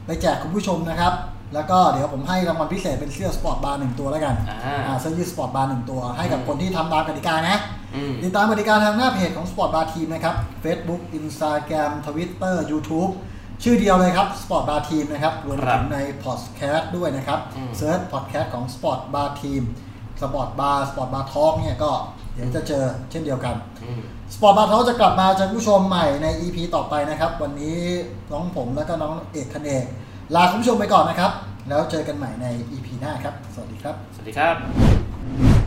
ไปแจกคุณผู้ชมนะครับ แล้วก็เดี๋ยวผมให้รางวัลพิเศษเป็นเสื้อ Sport Bar หนึ่งตัวแล้วกันอ่าอ่าเสื้อยืด Sport Bar หนึ่งตัว ให้กับคนที่ทำตามกติกานะอืมติดตามกติกาทางหน้าเพจของ Sport Bar Team นะครับ Facebook Instagram Twitter YouTube ชื่อเดียวเลยครับ Sport Bar Team นะครับรวมครัถึบงใน Podcast ด้วยนะครับอืม search Podcast ของ Sport Bar Team Sport Bar Sport Bar Talk เนี่ยก็ เดี๋ยวจะเจอเช่นเดียวกันอืมSport Bar Talk จะกลับมาเจอผู้ชมใหม่ใน EP ต่อไปนะครับ วันนี้น้องผมแล้วก็น้องเอกคเนกลาคุณผู้ชมไปก่อนนะครับ แล้วเจอกันใหม่ใน EP หน้าครับ สวัสดีครับ สวัสดีครับ